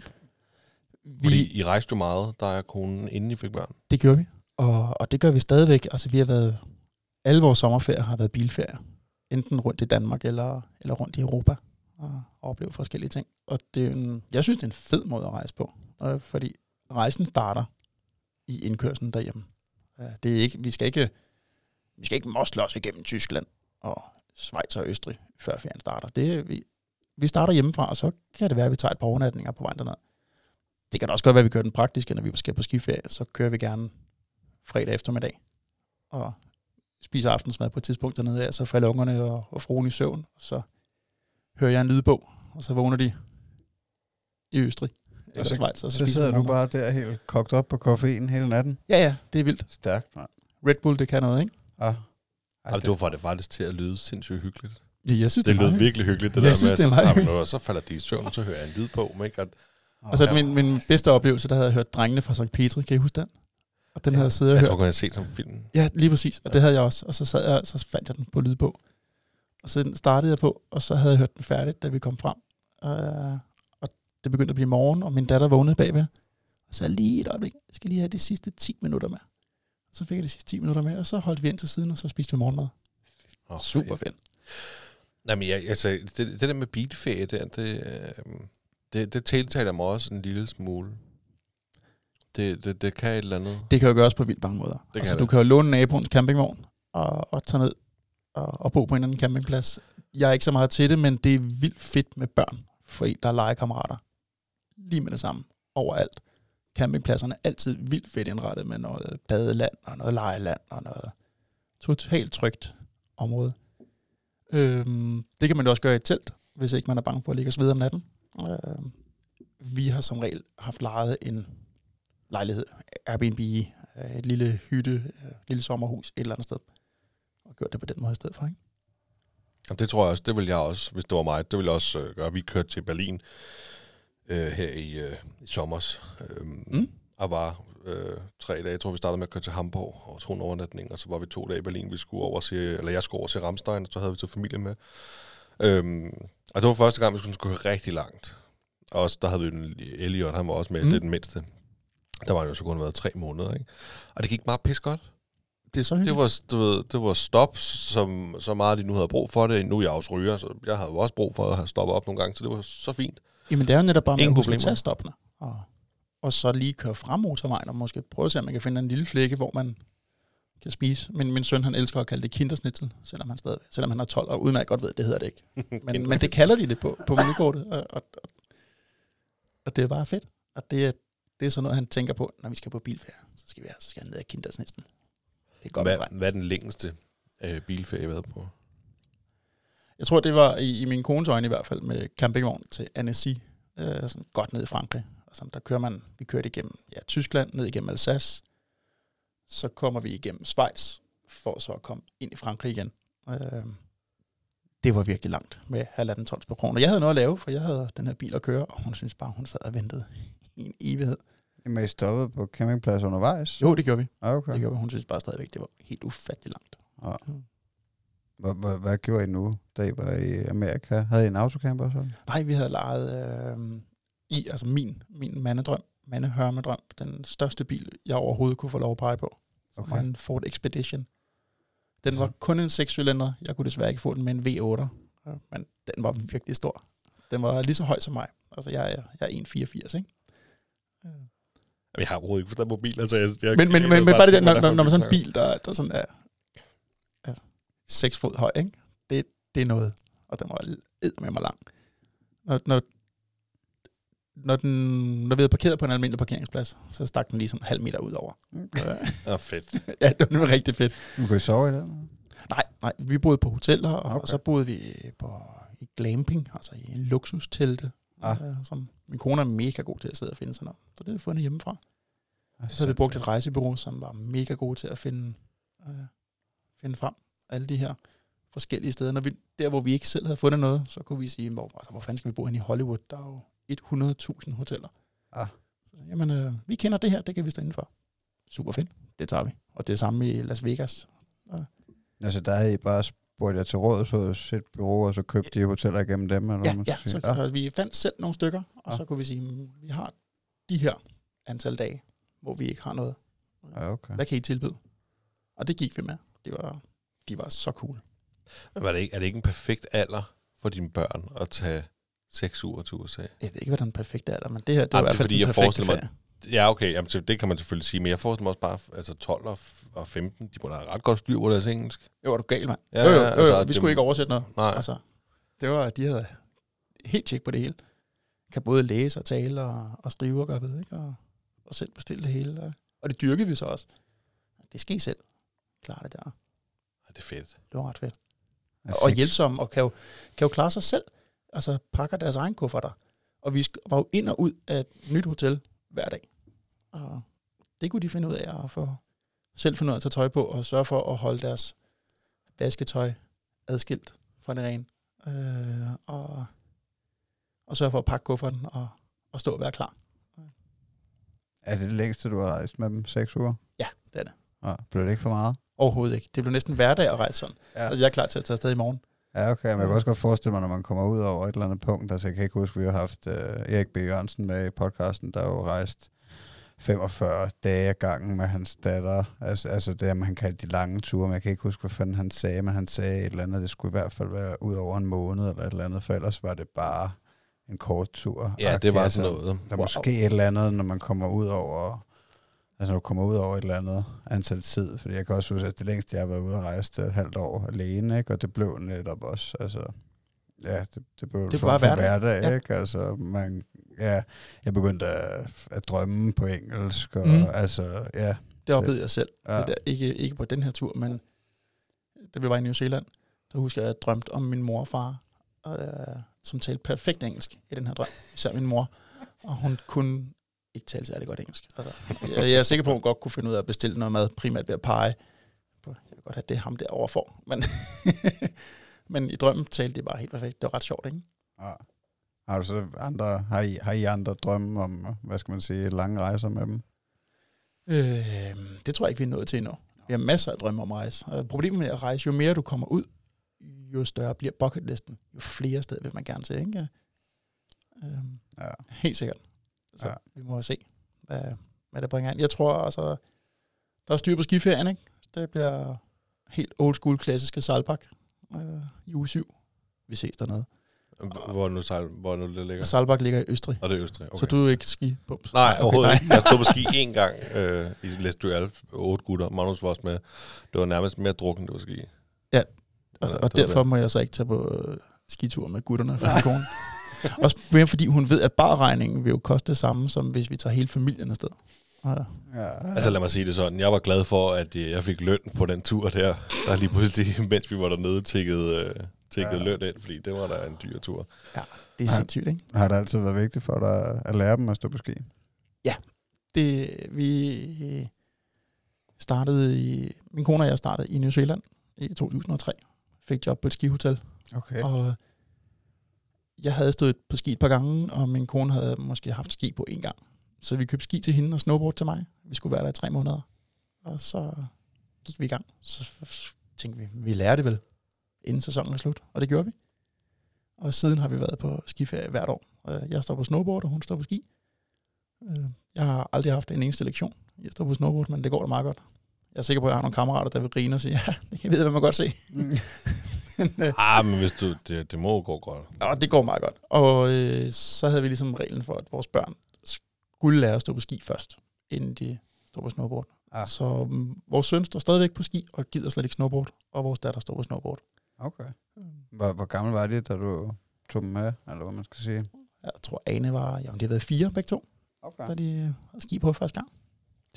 Vi, Fordi I rejste jo meget, der er konen, inden I fik børn. Det gjorde vi, og, og det gør vi stadigvæk. Altså, vi har været, alle vores sommerferier har været bilferier. Enten rundt i Danmark eller, eller rundt i Europa og opleve forskellige ting. Og det er en, jeg synes, det er en fed måde at rejse på, øh, fordi rejsen starter i indkørslen derhjemme. Øh, Det er ikke, vi skal ikke, vi skal ikke mosle os igennem Tyskland og Schweiz og Østrig, før ferien starter. Det, vi, vi starter hjemmefra, og så kan det være, at vi tager et par overnatninger på vejen derned. Det kan også godt være, at vi kører den praktiske, når vi skal på skiferie, så kører vi gerne fredag eftermiddag og spiser aftensmad på et tidspunkt dernede af, så falder ungerne og, og fruen i søvn, og så hører jeg en lydbog, og så vågner de i Østrig eller så- Schweiz, og så, Så sidder du bare der helt kogt op på koffein hele natten. Ja, ja, det er vildt. Stærkt, mand. Red Bull, det kan noget, ikke? Ah. Ej, Altså, du får det faktisk til at lyde sindssygt hyggeligt. Ja, jeg synes, Det er lød virkelig hyggeligt, det Jeg der synes, med, det er at meget så, falder de i søvn, så hører jeg en lyd på, men ikke? Og, Og så Ja. min, min bedste oplevelse, der havde jeg hørt Drengene fra St. Petri, kan I huske den? Og den Ja. havde jeg siddet og jeg hørt. tror, jeg har set som film. Ja, lige præcis. Og det havde jeg også. Og så, sad jeg, så fandt jeg den på lydbog. Og så startede jeg på, og så havde jeg hørt den færdigt, da vi kom frem. Uh, og det begyndte at blive morgen, og min datter vågnede bagved. Og så lige et øjeblik, jeg skal lige have de sidste 10 minutter med. Så fik jeg de sidste 10 minutter med, og så holdt vi ind til siden, og så spiste vi morgenmad. Oh, Super fedt. Jamen, jeg, altså, det, det der med bilferie, det, det, øh, det, det tiltaler mig også en lille smule. Det, det, det kan et eller andet. Det kan jo gøres på vildt mange måder. kan altså, det. du kan jo låne naboens campingvogn og, og tage ned og, og bo på en eller anden campingplads. Jeg er ikke så meget til det, men det er vildt fedt med børn, for en, der er legekammerater. Lige med det samme. Overalt. Campingpladserne er altid vildt fedt indrettet med noget badeland og noget lejeland og noget totalt trygt område. Øhm, det kan man jo også gøre i et telt, hvis ikke man er bange for at ligge og svede om natten. Øhm, vi har som regel haft lejet en lejlighed, Airbnb, øh, et lille hytte, øh, et lille sommerhus et eller andet sted, og gjort det på den måde i stedet for. Ikke? Jamen, det tror jeg også, det vil jeg også, hvis det var mig, det vil jeg også øh, gøre. Vi kørte til Berlin øh, her i, øh, i sommers. Øh, Mm. Og var øh, tre dage. Jeg tror, vi startede med at køre til Hamburg og tog en overnatning, og så var vi to dage i Berlin. Vi skulle over se, eller jeg skulle over til Ramstein, og så havde vi så familie med. Øhm, og det var første gang, vi skulle køre rigtig langt. Og der havde vi den Elliot, han var også med, Mm. det er den mindste. Der var jo så kun været tre måneder, ikke? Og det gik bare pis godt. Det er så Det var, du ved, det var stop, som så meget de nu havde brug for det. Nu er jeg også ryger, så jeg havde også brug for at have stoppet op nogle gange, så det var så fint. Jamen det er jo netop bare at huske at problemer. tage stoppene. Og, og så lige køre frem motorvejen og måske prøve at se, om man kan finde en lille flække, hvor man kan spise. Men min søn, han elsker at kalde det kindersnitzel, selvom han, stadig, selvom han er 12 og udmærket godt ved, det hedder det ikke. Men, men det kalder de det på, på menukortet. Og, og, og, og det er bare fedt. Og det er, det er sådan noget, han tænker på, når vi skal på bilferie. Så skal vi her, så skal han ned af kindersnitzel. Det er godt Hvad, hvad? hvad er den længste øh, bilferie, jeg har været på? Jeg tror, det var i, i min kones øjne i hvert fald med campingvogn til Annecy, øh, sådan godt ned i Frankrig. Altså, der kører man, vi kørte igennem ja, Tyskland, ned igennem Alsace, så kommer vi igennem Schweiz, for så at komme ind i Frankrig igen. Øh, det var virkelig langt med halvanden tons per kroner. Jeg havde noget at lave, for jeg havde den her bil at køre, og hun synes bare, hun sad og ventede i en evighed. Jamen, I stoppet på campingplads undervejs? Jo, det gjorde vi. Okay. Det gjorde vi. Hun synes bare stadigvæk, det var helt ufattelig langt. Ja. Hvad, hvad, hvad gjorde I nu, da I var i Amerika? Havde I en autocamper sådan? Nej, vi havde lejet øh, i, altså min, min mandedrøm, mandehørmedrøm, den største bil, jeg overhovedet kunne få lov at pege på. Okay. var en Ford Expedition. Den Så- var kun en 6-cylinder. Jeg kunne desværre ikke få den med en V8, øh, men den var virkelig stor. Den var lige så høj som mig. Altså, jeg er, jeg er 1,84, ikke? Øh. Jeg har overhovedet ikke forstand på bil, altså jeg, jeg, Men, men, jeg men, men bare det der, når, når, når man sådan en bil, der, der sådan er 6 fod høj, ikke? Det, det er noget. Og den var med mig lang. Når, når, når, den, når vi havde parkeret på en almindelig parkeringsplads, så stak den lige sådan en halv meter ud over. Ah, fedt. ja, det var nemlig rigtig fedt. Nu kunne I sove i den? Nej, nej, vi boede på hoteller, og, okay. Okay. og så boede vi på, i glamping, altså i en luksustelte. Ah. Øh, som min kone er mega god til at sidde og finde sådan noget. Så det har vi fundet hjemmefra. Ah, Så havde vi brugt et rejsebureau, som var mega gode til at finde, øh, finde frem alle de her forskellige steder. Når vi, der, hvor vi ikke selv havde fundet noget, så kunne vi sige, hvor, altså, hvor fanden skal vi bo hen i Hollywood? Der er jo 100.000 hoteller. Ah. Så, jamen, øh, vi kender det her, det kan vi stå indenfor. Super fedt, det tager vi. Og det er samme i Las Vegas. Altså, der havde I bare spurgt jer til råd, så et bureau, og så købte I hoteller igennem dem? Eller Ja, ja så sige? ah. vi fandt selv nogle stykker, og Ah. så kunne vi sige, "Mm, vi har de her antal dage, hvor vi ikke har noget. Ja, okay. Hvad kan I tilbyde? Og det gik vi med. Det var, de var så cool. Men er det, ikke, er det ikke en perfekt alder for dine børn at tage seks uger til USA? Jeg ved ikke, hvad der er den perfekte alder, men det her, det Ej, var i er hvert fald fordi, den jeg perfekte forestiller mig. Ja, okay, jamen, det kan man selvfølgelig sige, men jeg forestiller mig også bare, altså 12 og, f- og 15, de må da have ret godt styr på deres engelsk. Jo, var du gal, mand. Ja, jo, jo, ja, jo, altså, jo, vi det- skulle ikke oversætte noget. Nej, Altså, det var, de havde helt tjek på det hele. Kan både læse og tale og, og skrive og gøre ved, ikke? Og, og selv bestille det hele. Og, og det dyrkede vi så også. Det skal I selv klare det der. Det er fedt. Det var ret fedt. Ja, og hjælpsomme, og kan jo, kan jo klare sig selv. Altså pakker deres egen kufferter. Og vi var jo ind og ud af et nyt hotel hver dag. Og det kunne de finde ud af at få selv finde ud af at tage tøj på, og sørge for at holde deres vasketøj adskilt fra det rene. Øh, og, og sørge for at pakke kufferten og, og stå og være klar. Er det det længste, du har rejst med dem? Seks uger? Ja, det er det. Ja, blev det ikke for meget? Overhovedet ikke. Det blev næsten hverdag at rejse sådan. Ja. Altså, jeg er klar til at tage afsted i morgen. Ja, okay, men jeg kan også godt forestille mig, når man kommer ud over et eller andet punkt, altså jeg kan ikke huske, vi har haft uh, Erik B. Jørgensen med i podcasten, der har jo rejst 45 dage ad gangen med hans datter. Altså, altså det, man kaldte de lange ture, men jeg kan ikke huske, hvad fanden han sagde, men han sagde et eller andet, det skulle i hvert fald være ud over en måned eller et eller andet, for ellers var det bare en kort tur. Ja, det var Altså, sådan noget. Der er måske et eller andet, når man kommer ud over altså når du kommer ud over et eller andet antal tid, fordi jeg kan også huske, at det længste, jeg har været ude og rejse, det er et halvt år alene, ikke? og det blev netop også, altså, ja, det, det blev Det det var for, for hverdag. Ja. ikke? Altså, man, ja, jeg begyndte at, at drømme på engelsk, og Mm. mm. altså, ja, Det oplevede jeg selv. ja. Det der, ikke, ikke på den her tur, men da vi var i New Zealand, der husker jeg, at jeg drømte om min mor og far, øh, som talte perfekt engelsk i den her drøm. Især min mor. Og hun kunne ikke tale særlig godt engelsk. Altså, jeg, jeg er sikker på, at hun godt kunne finde ud af at bestille noget mad, primært ved at pege. på, Jeg vil godt have det, ham derovre får. Men, men i drømmen talte det bare helt perfekt. Det var ret sjovt, ikke? Ja. Har du så andre, har I, har I andre drømme om, hvad skal man sige, lange rejser med dem? Øh, det tror jeg ikke, vi er nået til endnu. Vi har masser af drømme om at rejse. Og problemet med at rejse, jo mere du kommer ud, jo større bliver bucketlisten. Jo flere steder vil man gerne til, ikke? Øh, Ja. helt sikkert. Så Ja. vi må se, hvad, hvad det bringer ind. Jeg tror altså, der er styr på skiferien, ikke? Det bliver helt old school klassiske sejlpak øh, i uge 7. Vi ses dernede. Hvor- Hvor nu, sejl, hvor nu det ligger? Og Sejlbak ligger i Østrig. Og det er Østrig, okay. Så du er ikke skibums? Nej, okay, overhovedet nej. ikke. Jeg stod på ski én gang øh, i Læsby Alp. Otte gutter. Magnus var også med. Det var nærmest mere drukken, det var ski. Og, Ja, og var derfor må jeg så ikke tage på øh, skitur med gutterne for min kone. Også mere fordi hun ved, at barregningen vil jo koste det samme, som hvis vi tager hele familien afsted. Og, Ja. Altså lad mig sige det sådan. Jeg var glad for, at øh, jeg fik løn på den tur der. Der lige pludselig, mens vi var dernede, tikkede, øh, tikkede Ja. løn ind, fordi det var da en dyr tur. det er Ja. sindssygt, ikke? Har det altid været vigtigt for dig at lære dem at stå på ski? Det, vi startede i, min kone og jeg startede i New Zealand i 2003. Fik job på et skihotel. Okay. Og jeg havde stået på ski et par gange, og min kone havde måske haft ski på en gang. Så vi købte ski til hende og snowboard til mig. Vi skulle være der i tre måneder. Og så gik vi i gang. Så tænkte vi, vi lærer det vel, inden sæsonen er slut. Og det gjorde vi. Og siden har vi været på skiferie hvert år. Jeg står på snowboard, og hun står på ski. Øh, jeg har aldrig haft en eneste lektion. Jeg står på snowboard, men det går da meget godt. Jeg er sikker på, at jeg har nogle kammerater, der vil grine og sige, ja, det kan jeg vide, hvad man godt se. Mm. Ah, men hvis du, det, det må gå godt. Ja, det går meget godt. Og øh, så havde vi ligesom reglen for, at vores børn skulle lære at stå på ski først, inden de står på snowboard. Ah. Så um, vores søn står stadigvæk på ski og gider slet ikke snowboard, og vores datter står på snowboard. Okay. Hvor, hvor gammel var de, da du tog dem med, eller hvad man skal sige? Jeg tror, Ane var, jamen det har været fire begge to, Okay. da de øh, havde ski på første gang.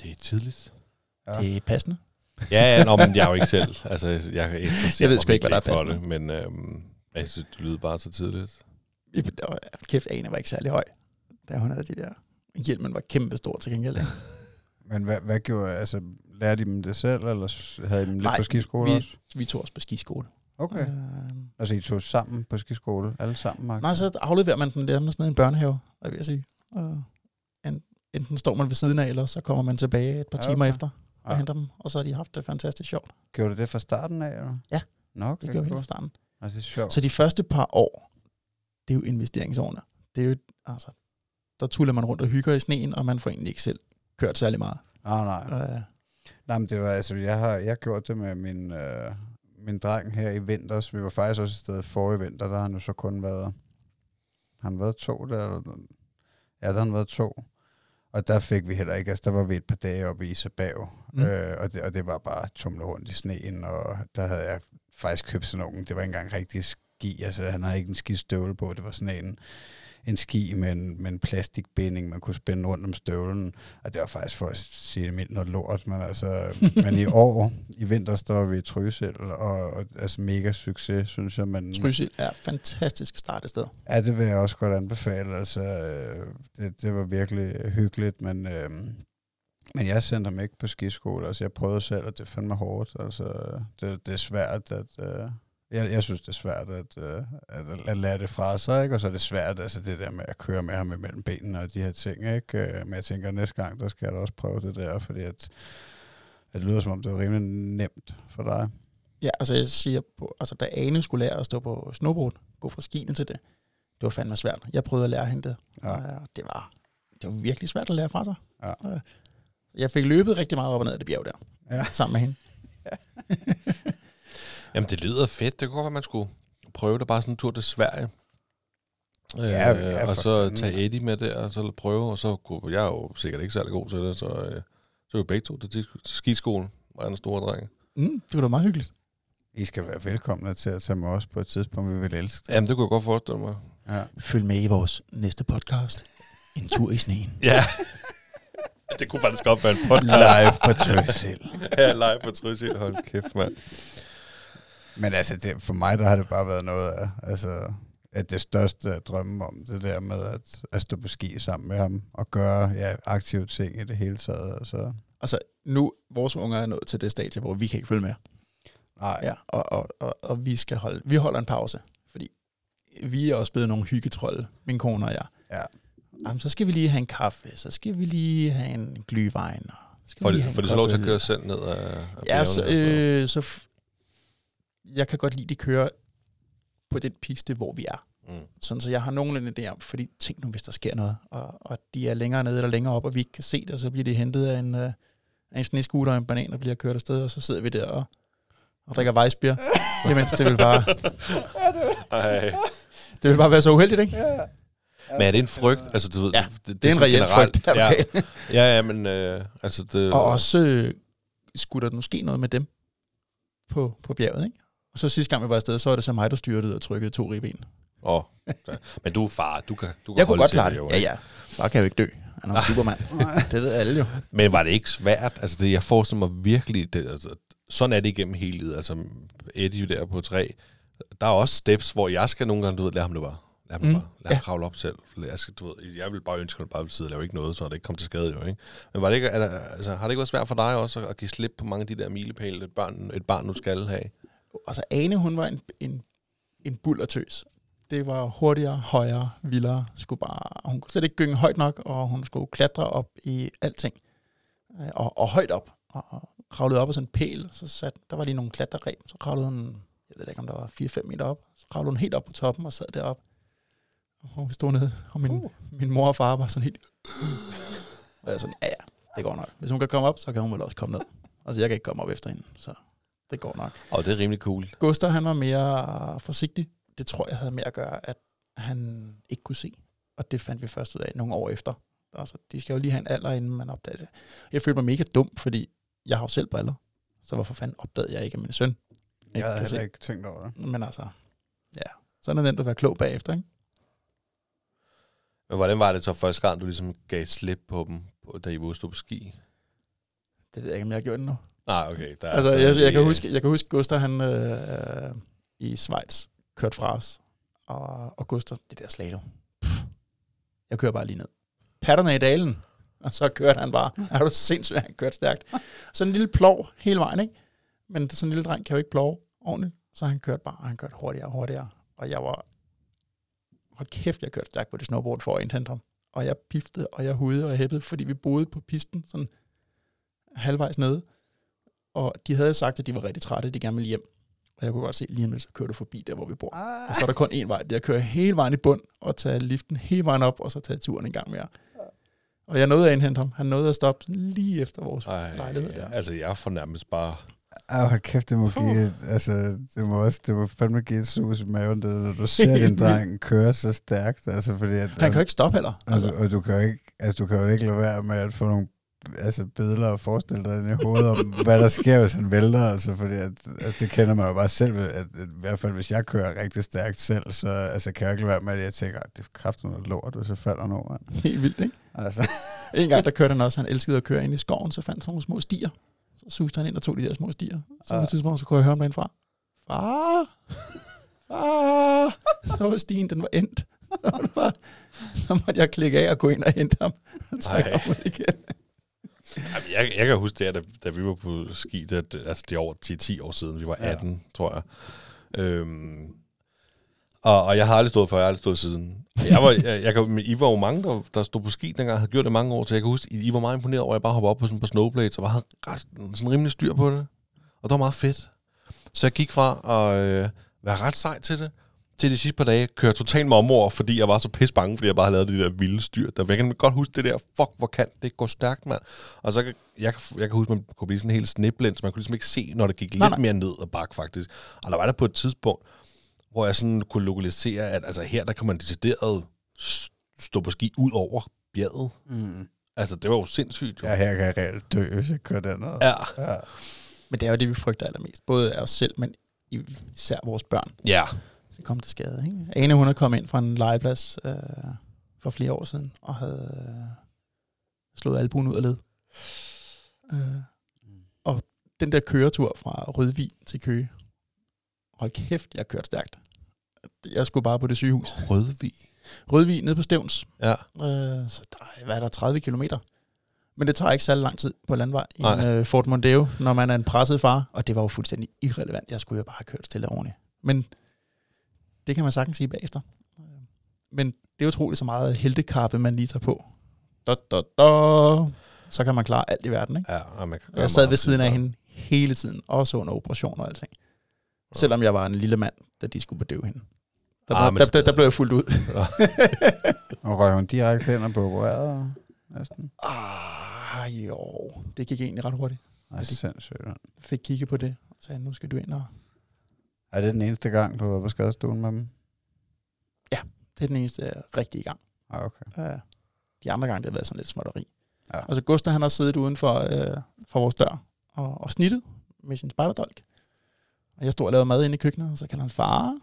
Det er tidligt. Ja. Det er passende. Ja, ja, nå, men jeg er jo ikke selv. Altså, jeg, Jeg ved sgu ikke, hvad der er for det, men øhm, jeg synes, det lyder bare så tidligt. Kæft, Ane var ikke særlig høj, da hun havde de der. Hjelmen var kæmpe stor til gengæld. ikke? Men hvad, hvad gjorde, altså, lærte I dem det selv, eller havde I dem lidt Nej, på skiskole vi- også? Vi tog os på skiskole. Okay. Øh, Altså, I tog sammen på skiskole, alle sammen? Mark? Nej, så afleverer man den der ned i en børnehave, jeg at sige. Og en, enten står man ved siden af, eller så kommer man tilbage et par Ja, timer okay. efter og Ja. henter dem. Og så har de haft det fantastisk sjovt. Gjorde du det fra starten af, eller? Ja. Nå, okay, Det gjorde vi fra starten. Altså, det er sjovt. Så de første par år, det er jo investeringsårene. Det er jo, altså, der tuller man rundt og hygger i sneen, og man får egentlig ikke selv kørt særlig meget. Nej, nej. Øh, Nej, men det var, altså, jeg har, jeg har gjort det med min, øh, min dreng her i vinters. Vi var faktisk også et sted forrige vinter, der har han jo så kun været, har han været to der? Ja, der har han været to. Og der fik vi heller ikke, altså der var vi et par dage oppe i Isabag, Mm. øh, og, det, og det var bare tumle rundt i sneen, og der havde jeg faktisk købt sådan nogle, det var ikke engang rigtig ski, altså han havde ikke en skistøvle på, det var sådan en, en ski med en, med en plastikbinding, man kunne spænde rundt om støvlen, og det var faktisk for at sige det mildt noget lort, men altså, men i år, i vinter, var vi i Trysil, og, og altså mega succes, synes jeg, men Trysil er fantastisk start sted. ja, det vil jeg også godt anbefale, altså, øh, det, det var virkelig hyggeligt, men, øh, men jeg sendte ham ikke på skiskole, altså jeg prøvede selv, og det er fandme hårdt, altså, det, det er svært at, øh, jeg, jeg synes, det er svært at, øh, at, at lære det fra sig, ikke? og så er det svært, altså det der med at køre med ham imellem benene og de her ting, ikke? Øh, men jeg tænker, at næste gang, der skal jeg da også prøve det der, fordi at, at det lyder som om, det var rimelig nemt for dig. Ja, altså jeg siger, på, altså da Ane skulle lære at stå på snowboard, gå fra skiene til det, det var fandme svært. Jeg prøvede at lære hende det, Ja. og øh, det var, det var virkelig svært at lære fra sig. Ja. Øh, Jeg fik løbet rigtig meget op og ned af det bjerg der, Ja. sammen med hende. Jamen, det lyder fedt. Det kunne godt være, man skulle prøve det bare sådan en tur til Sverige. Ja, øh, ja, og for så fanden, tage. Eddie med der, og så prøve, og så kunne jeg er jo sikkert ikke særlig god til det, så, øh, så er vi begge to til skiskolen, var en store dreng. Mm, det var da meget hyggeligt. I skal være velkomne til at tage med os på et tidspunkt, vi vil elske. Jamen, det kunne jeg godt forestille mig. Ja. Følg med i vores næste podcast. En tur i sneen. Ja. det kunne faktisk godt være en podcast. Live for Trysil. ja, live på Trysil. Hold kæft, mand. Men altså, det, for mig, der har det bare været noget af, altså, at det største jeg drømme om, det der med at, at stå på ski sammen med ham, og gøre ja, aktive ting i det hele taget. Altså. Altså, nu, vores unger er nået til det stadie, hvor vi kan ikke følge med. Nej, Ja, og, og, og, og vi skal holde, vi holder en pause, fordi vi er også blevet nogle hyggetrolde, min kone og jeg. Ja. Jamen, så skal vi lige have en kaffe, så skal vi lige have en skal Får vi lige de, får de så lov til at køre selv ned af, af Ja, så, øh, så jeg kan godt lide, de kører på den piste, hvor vi er. Mm. Sådan, så jeg har nogenlunde idé om, fordi tænk nu, hvis der sker noget, og, og de er længere nede eller længere op, og vi ikke kan se det, og så bliver de hentet af en, øh, af en snescooter og en banan, og bliver kørt afsted, og så sidder vi der og, og drikker Weissbier. Imens det vil bare, Ej. det vil bare være så uheldigt, ikke? Ja. Men er det en frygt? Altså, du ved, Ja, det, Det er en reel generelt- frygt, der ja, ja. ja, men øh, altså det... Og også, øh, skulle der nu ske noget med dem på, på bjerget, ikke? Og så sidste gang vi var afsted, så var det så mig, der styrtede og trykkede to ribben. Åh, ja. men du er far, du kan, du kan Jeg kunne godt klare det. jo, Ja, ja. Far kan jo ikke dø. Han er en supermand. det ved alle jo. Men var det ikke svært? Altså, det, jeg forestiller mig virkelig, det, altså, sådan er det igennem hele livet. Altså, Eddie der på tre, der er også steps, hvor jeg skal nogle gange, du ved, lade ham det bare. Lad ham, Mm, bare. Lad ham ja. kravle op selv. Jeg, skal, du ved, jeg vil bare ønske, at han bare vil sidde og lave ikke noget, så det ikke kommer til skade jo, ikke? Men var det ikke, er der, altså, har det ikke været svært for dig også at, at give slip på mange af de der milepæle, et barn, et barn nu skal have? Altså, Ane, hun var en, en, en bullertøs. Det var hurtigere, højere, vildere. Skulle bare, hun kunne slet ikke gynge højt nok, og hun skulle klatre op i alting. Øh, Og, og højt op. Og, og kravlede op af sådan en pæl. Så sat, der var lige nogle klatreræb. Så kravlede hun, jeg ved ikke, om der var 4-5 meter op. Så kravlede hun helt op på toppen og sad deroppe. Og vi stod nede, og min, uh. min mor og far var sådan helt... Og jeg er sådan, ja ja, det går nok. Hvis hun kan komme op, så kan hun vel også komme ned. Altså, jeg kan ikke komme op efter hende, så det går nok. Og det er rimelig cool. Gustav, han var mere forsigtig. Det tror jeg havde med at gøre, at han ikke kunne se. Og det fandt vi først ud af nogle år efter. Altså, de skal jo lige have en alder, inden man opdager det. Jeg følte mig mega dum, fordi jeg har jo selv briller. Så hvorfor fanden opdagede jeg ikke, at min søn Jeg havde kan heller se? ikke tænkt over det. Men altså, ja. Sådan er det nemt at være klog bagefter, ikke? Men hvordan var det så første gang, du ligesom gav slip på dem, på- da I var på ski? Det ved jeg ikke, om jeg har gjort det nu. Nej, okay. Der, Altså, der, jeg, jeg, kan det- huske, jeg kan huske, Gustav, han øh, øh, i Schweiz kørte fra os. Og, og Gustav, det der. Pff, jeg kører bare lige ned. Patterne i dalen. Og så kørte han bare. Er du sindssygt, han kørte stærkt. Sådan en lille plov hele vejen, ikke? Men sådan en lille dreng kan jo ikke plove ordentligt. Så han kørte bare, og han kørte hurtigere og hurtigere. Og jeg var, hold kæft, jeg kørte stærkt på det snowboard for at indhente ham. Og jeg piftede, og jeg hudede og hæppede, fordi vi boede på pisten, sådan halvvejs nede. Og de havde sagt, at de var rigtig trætte, de gerne ville hjem. Og jeg kunne godt se, lige om lidt, så kører du forbi der, hvor vi bor. Ah. Og så er der kun én vej. Det er at køre hele vejen i bund, og tage liften hele vejen op, og så tage turen en gang mere. Og jeg nåede at indhente ham. Han nåede at stoppe lige efter vores Ej, lejlighed der. Altså, jeg får nærmest bare... Ah, hold kæft, det må give et, altså, det må også, det må fandme give et sus i maven, det, når du ser vildt. dreng køre så stærkt, altså, fordi at, Han kan jo ikke stoppe heller. og, Altså, du, og du kan jo ikke, altså, du kan jo ikke lade være med at få nogle altså, billeder og forestille dig ind i hovedet om, hvad der sker, hvis han vælter, altså, fordi at, altså, det kender man jo bare selv, at, at, i hvert fald hvis jeg kører rigtig stærkt selv, så altså, kan jeg ikke være med, at jeg tænker, at det er kraftigt noget lort, hvis jeg falder mand. helt vildt, ikke? Altså, En gang, der kørte han også. Han elskede at køre ind i skoven, så fandt han nogle små stier. Så suste han ind og tog de der små stier. Så på et tidspunkt, så kunne jeg høre ham derindefra. Far! Far! Så var stien, den var endt. Så, var så måtte jeg klikke af og gå ind og hente ham. Og trække ham ud igen. Jamen, jeg, jeg kan huske det, da, da vi var på ski, det, altså det er over 10-10 år siden, vi var Ja. 18, ja. tror jeg. Øhm, og, og jeg har aldrig stået før, jeg har aldrig stået siden. Jeg var, jeg, jeg kan, men I var jo mange, der, der stod på ski dengang, havde gjort det mange år, så jeg kan huske, I, I var meget imponeret over, at jeg bare hoppede op på sådan på snowblades, og havde ret, sådan rimelig styr på det. Og det var meget fedt. Så jeg gik fra at øh, være ret sej til det, til de sidste par dage køre totalt mig omord, fordi jeg var så pis bange, fordi jeg bare havde lavet de der vilde styr. Der, jeg kan godt huske det der, fuck, hvor kan det gå stærkt, mand. Og så kan jeg, kan- jeg kan huske, man kunne blive sådan helt snibblind, så man kunne ligesom ikke se, når det gik lidt Nej, nej. mere ned og bak, faktisk. Og der var der på et tidspunkt, hvor jeg sådan kunne lokalisere, at altså her, der kan man decideret stå på ski ud over bjerget. mm. Altså, det var jo sindssygt. Jo. ja, her kan jeg reelt dø, hvis jeg kører derned. Ja. ja. Men det er jo det, vi frygter allermest. Både af os selv, men især vores børn. ja. Så kom til skade. Ikke? Ane, hun er kommet ind fra en legeplads øh, for flere år siden, og havde øh, slået albuen ud af led. Øh, og den der køretur fra Rødvig til Køge, hold kæft, jeg kørte stærkt. Jeg skulle bare på det sygehus. Rødvig. Rødvig nede på Stævns. Ja. Øh, så der, er- hvad er der, 30 kilometer? Men det tager ikke særlig lang tid på landvej i en øh, Ford Mondeo, når man er en presset far. Og det var jo fuldstændig irrelevant. Jeg skulle jo bare have kørt stille og ordentligt. Men det kan man sagtens sige bagefter. Men det er utroligt så meget heltekappe, man lige tager på. Da, da, da. Så kan man klare alt i verden, ikke? Ja, og man kan gøre jeg sad ved siden af hende hele tiden, også under operation og alting. Selvom jeg var en lille mand, da de skulle bedøve hende. Der, Ah, der, der, der blev jeg fuldt ud. Og røg hun direkte hen og blev opereret næsten. ah, jo. Det gik egentlig ret hurtigt. Nej, sindssygt. Fik kigget på det, og sagde, nu skal du ind og... Er det den eneste gang, du var på skadestuen med dem? Det er den eneste rigtige gang. Ah, okay. Uh, de andre gange, det har været sådan lidt småtteri. Ja. Altså, Gustav, han har siddet uden for, uh, for vores dør og, og snittet med sin spejderdolk. Og jeg stod og lavede mad inde i køkkenet, og så kalder han, far,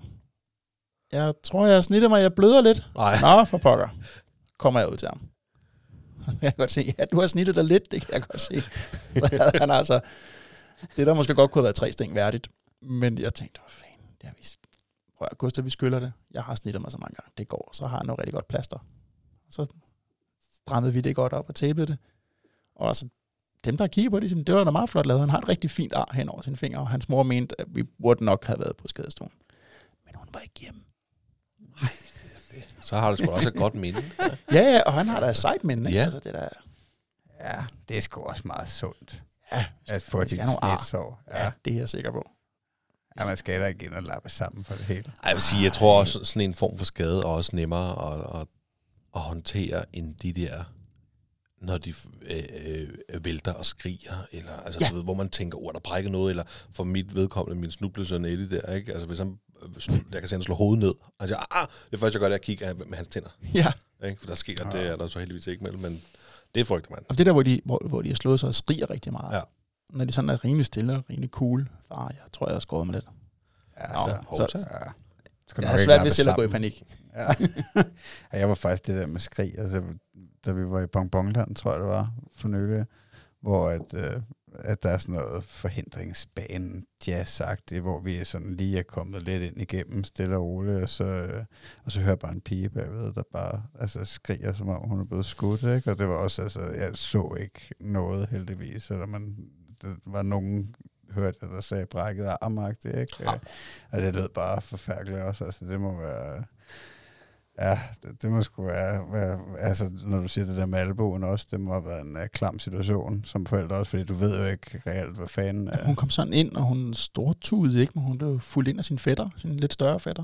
jeg tror, jeg har snittet mig, jeg bløder lidt. Nej, Nå, for pokker. Kommer jeg ud til ham. Og Jeg kan godt se, ja, du har snittet dig lidt, det kan jeg godt se. Så han altså, det der måske godt kunne have været tre sting værdigt. Men jeg tænkte, hvad fanden, det har vi... Prøv at Gustav, vi skyller det. Jeg har snittet mig så mange gange. Det går, så har jeg noget rigtig godt plaster. Så strammede vi det godt op og tapede det. Og så dem, der kigger på det, siger, det var da meget flot lavet. Han har et rigtig fint ar hen over sine fingre, og hans mor mente, at vi burde nok have været på skadestuen. Men hun var ikke hjemme. så har du sgu også et godt minde. Ja, ja, og han har da et sejt minde, ikke? Ja. Altså, det der, Ja, det er sgu også meget sundt. ja, At få dit snitsår. ja, Ja. det er jeg sikker på. Ja, man skal da ikke ind og lappe sammen for det hele. Ej, jeg vil sige, jeg tror også, sådan en form for skade er også nemmere at, at, at håndtere end de der, når de øh, øh, vælter og skriger, eller altså, Ja. ja. ved, hvor man tænker, oh, er der brækket noget, eller for mit vedkommende, min snublesøn Eddie der, ikke? Altså, hvis han, øh, jeg kan se, han slår hovedet ned, og siger, ah, det første, jeg gør, det er at kigge med hans tænder, Ja, ikke? For der sker, det er der så heldigvis ikke mellem, men det frygter man. og det der, hvor de, hvor, hvor de har slået sig og skriger rigtig meget. Ja. Når de sådan er rimelig stille og rimelig cool. Far, jeg tror, jeg har skåret mig lidt. Ja, Nå, så, så- ja. Skal Jeg har svært ved selv at gå i panik. Ja. ja, jeg var faktisk det der med skrig, altså, da vi var i Bonbonland, tror jeg det var, for nylig, hvor at, øh, at der er sådan noget forhindringsbane jazz hvor vi sådan lige er kommet lidt ind igennem, stille og roligt, og så, øh, og så hører jeg bare en pige bagved, der bare altså, skriger, som om hun er blevet skudt, ikke? og det var også, altså, jeg så ikke noget heldigvis, eller man, der var nogen hørte jeg, der sagde brækket armagtigt, ikke? Ja. Og det lød bare forfærdeligt også, altså det må være... Ja, det, det må sgu være, være, altså når du siger det der med albuen også, det må have været en uh, klam situation som forældre også, fordi du ved jo ikke reelt, hvad fanden Ja. er. Hun kom sådan ind, og hun stortudede ikke, men hun blev fuldt ind af sine fætter, sine lidt større fætter,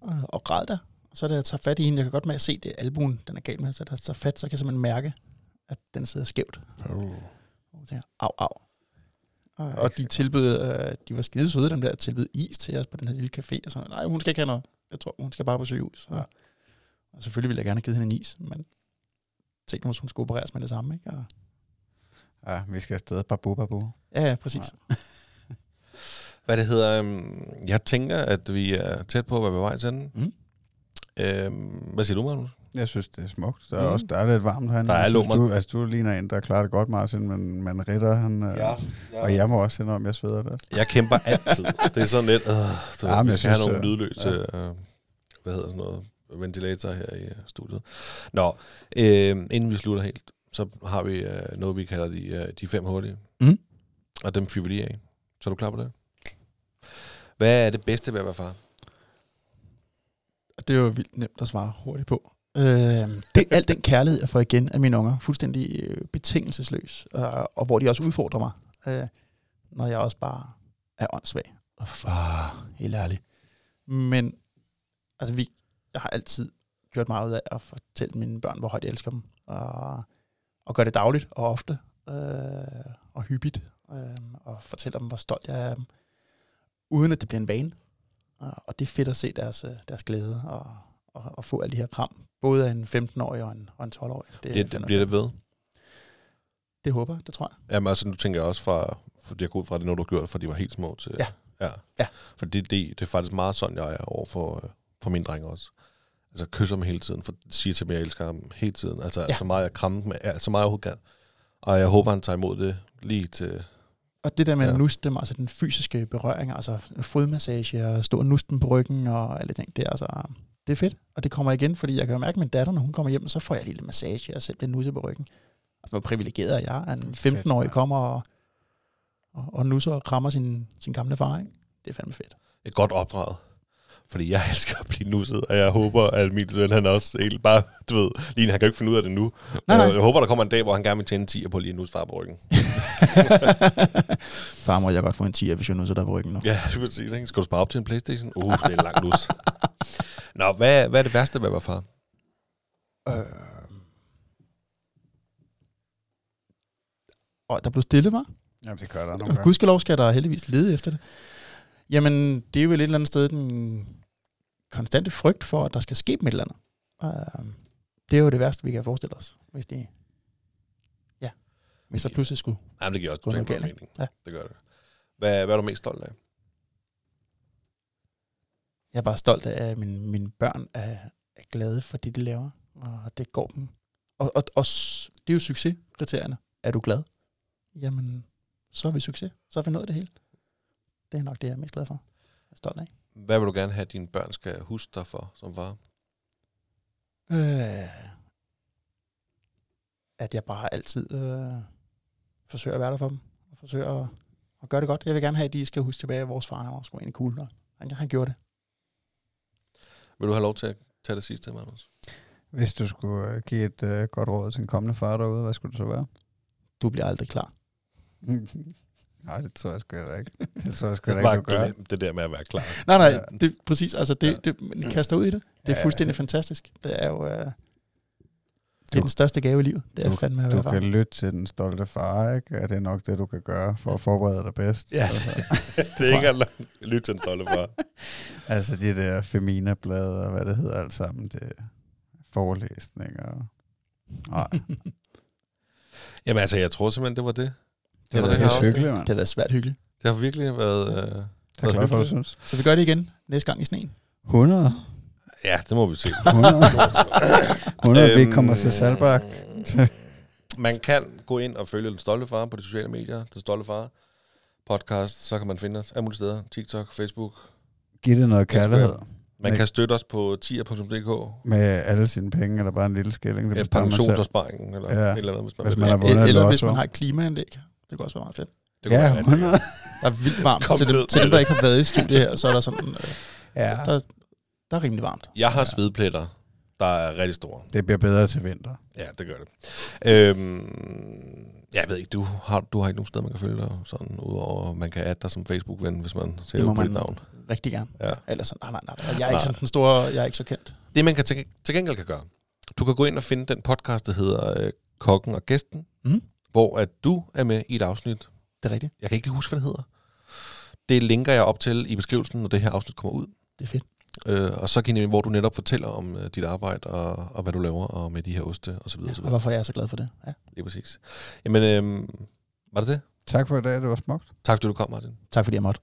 og, og græd der. Og så da jeg tager fat i hende, jeg kan godt med at se det, albuen den er galt med, så da jeg tager fat, så kan jeg simpelthen mærke, at den sidder skævt. Uh. Og tænker, au, au. Og, og de tilbød, øh, de var skide søde, dem der, tilbød is til os på den her lille café, og sådan, nej, hun skal ikke have noget. Jeg tror, hun skal bare på sygehus. Og, og selvfølgelig ville jeg gerne have givet hende en is, men tænkte måske, hun skulle opereres med det samme, ikke? Og, Ja, vi skal afsted, babu, babu. ja, ja, præcis. Hvad det hedder, øhm, jeg tænker, at vi er tæt på at være på vej til den. Mm. Øhm, hvad siger du, Magnus? Jeg synes, det er smukt. Der er, Mm. også, der er lidt varmt herinde. Der er Jeg synes, lummer. du, altså, du ligner en, der klarer det godt, Martin, men, men Ritter, han... øh, ja. Og jeg må også indrømme, jeg sveder lidt. Jeg kæmper altid. Det er sådan lidt, øh, så Ja, ja, vi jeg skal have nogle øh, lydløse, ja. øh, hvad hedder sådan noget, ventilator her i øh, studiet. Nå, øh, inden vi slutter helt, så har vi øh, noget, vi kalder de, øh, de fem hurtige. Mhm. Og dem fyrer vi lige af. Så er du klar på det? Hvad er det bedste ved at være far? Og det er jo vildt nemt at svare hurtigt på. Øh, det er al den kærlighed, jeg får igen af mine unger. Fuldstændig øh, betingelsesløs. Øh, og hvor de også udfordrer mig. Øh, når jeg også bare er åndssvag. Og far, helt ærligt. Men altså, vi, jeg har altid gjort meget ud af at fortælle mine børn, hvor højt jeg elsker dem. Og, og gør det dagligt og ofte. Øh, og hyppigt. Øh, og fortæller dem, hvor stolt jeg er af dem. Uden at det bliver en vane. Og og det er fedt at se deres, øh, deres glæde og, og, og få alle de her kram. Både af en 15-årig og en, og en 12-årig. Det, Bliver, det, bliver det ved? det håber jeg, det tror jeg. Jamen altså, nu tænker jeg også fra, for jeg går ud fra, at det noget, du har gjort, fra de var helt små til... Ja. ja. Ja. For det, det, det er faktisk meget sådan, jeg er over for, øh, for mine drenge også. Altså kysser dem hele tiden, for siger til dem, at jeg elsker ham hele tiden. Altså Ja. så meget jeg krammer dem, ja, så meget jeg overhovedet kan. Og jeg håber, han tager imod det lige til, Og det der med Ja. at nusse dem, altså den fysiske berøring, altså fodmassage og stå og nusse dem på ryggen og alle ting, det er altså, det er fedt. Og det kommer igen, fordi jeg kan jo mærke, at min datter, når hun kommer hjem, så får jeg lige lidt massage, og selv bliver nusset på ryggen. Og hvor privilegeret er jeg, at en 15-årig mand. kommer og, og, og nusser og krammer sin, sin gamle far, ikke? Det er fandme fedt. Et godt opdraget. Fordi jeg elsker at blive nusset, og jeg håber, at min søn, han også helt bare, du ved, lige han kan jo ikke finde ud af det nu. Nej, nej. Jeg håber, der kommer en dag, hvor han gerne vil tjene 10 på lige nusse far på ryggen. far må jeg godt få en 10, hvis jeg nusser dig på ryggen nu. Ja, det er præcis. Ikke? Skal du spare op til en Playstation? Uh, det er en lang nus. Nå, hvad, hvad er det værste ved at være far? Øh. Og der blev stille, var? Jamen, det gør der nogle Og gange. gudskelov skal der heldigvis lede efter det. Jamen, det er jo et eller andet sted den konstante frygt for, at der skal ske dem et eller andet. Uh, det er jo det værste, vi kan forestille os, hvis det ja, hvis der pludselig skulle. Men det giver også galt, mening. Ja. Det gør det. Hvad, hvad er du mest stolt af? Jeg er bare stolt af, at mine, mine børn er, er glade for det, de laver, og det går dem. Og, og, og det er jo succeskriterierne. Er du glad? Jamen, så er vi succes. Så har vi nået det hele. Det er nok det, jeg er mest glad for. Jeg er stolt af. Hvad vil du gerne have, at dine børn skal huske dig for som far? Øh, at jeg bare altid øh, forsøger at være der for dem. Og forsøger at, at gøre det godt. Jeg vil gerne have, at de skal huske tilbage, at vores far han var sgu egentlig cool. Og han, han gjorde det. Vil du have lov til at tage det sidste, Magnus? Hvis du skulle øh, give et øh, godt råd til en kommende far derude, hvad skulle det så være? Du bliver aldrig klar. Nej, det tror jeg sgu ikke. Det tror jeg sgu ikke, du gør. det der med at være klar. Nej, nej, Ja. det er præcis. Altså, det, Ja. det, man kaster ud i det. Det er Ja, fuldstændig det- fantastisk. Det er jo... Øh, det er den største gave i livet. Det er du- fandme at Du kan lytte til den stolte far, ikke? Er det nok det, du kan gøre for at forberede dig bedst? Ja. Altså, det er ikke engang lyt til en stolte far. altså de der Femina-blade og hvad det hedder alt sammen, det er forelæsninger. Nej, Jamen altså, jeg tror simpelthen, det var det. Det var har det været er hyggeligt. Det har været svært hyggeligt. Det har virkelig været... Øh... Det er jeg glad for, du synes. Så vi gør det igen næste gang i sneen. 100. Ja, det må vi se. 100. 100 vi Øhm, kommer til Salbak. Man kan gå ind og følge Den Stolte Far på de sociale medier. Den Stolte Far podcast, så kan man finde os alle mulige steder. TikTok, Facebook. Giv det noget kærlighed Man kan støtte os på tier.dk. med alle sine penge, eller bare en lille skilling. Det Ja, pensionsopsparingen, eller Ja. et eller andet, hvis man Hvis man har vundet et Eller hvis man har et klimaanlæg. Det kan også være meget fedt. Det kunne Ja, være rigtig 100. godt. Der er vildt varmt. Kom til, dem, til dem, der det. ikke har været i studiet her, så er der sådan... Øh, Ja, der, der er rimelig varmt. Jeg har svedpletter, der er rigtig store. det bliver bedre til vinter. Ja, det gør det. Øhm, jeg ved ikke, du har, du har ikke nogen steder, man kan følge dig sådan, udover man kan adde dig som Facebook-ven, hvis man ser Det må på dit navn. rigtig gerne. Ja. Eller sådan, nej, nej, nej. Jeg er ikke Nej. sådan den store, jeg er ikke så kendt. Det, man kan til, til gengæld kan gøre, du kan gå ind og finde den podcast, der hedder øh, Kokken og Gæsten, Mhm. Hvor at du er med i et afsnit. Det er rigtigt. Jeg kan ikke lige huske, hvad det hedder. Det linker jeg op til i beskrivelsen, når det her afsnit kommer ud. Det er fedt. Øh, og så kan I, hvor du netop fortæller om øh, dit arbejde og, og hvad du laver og med de her oste og så videre. Ja, og så og videre. hvorfor jeg er så glad for det. Ja. Lige præcis. Jamen, øh, var det det? Tak for i dag, det var smukt. Tak fordi du kom, Martin. Tak fordi jeg måtte.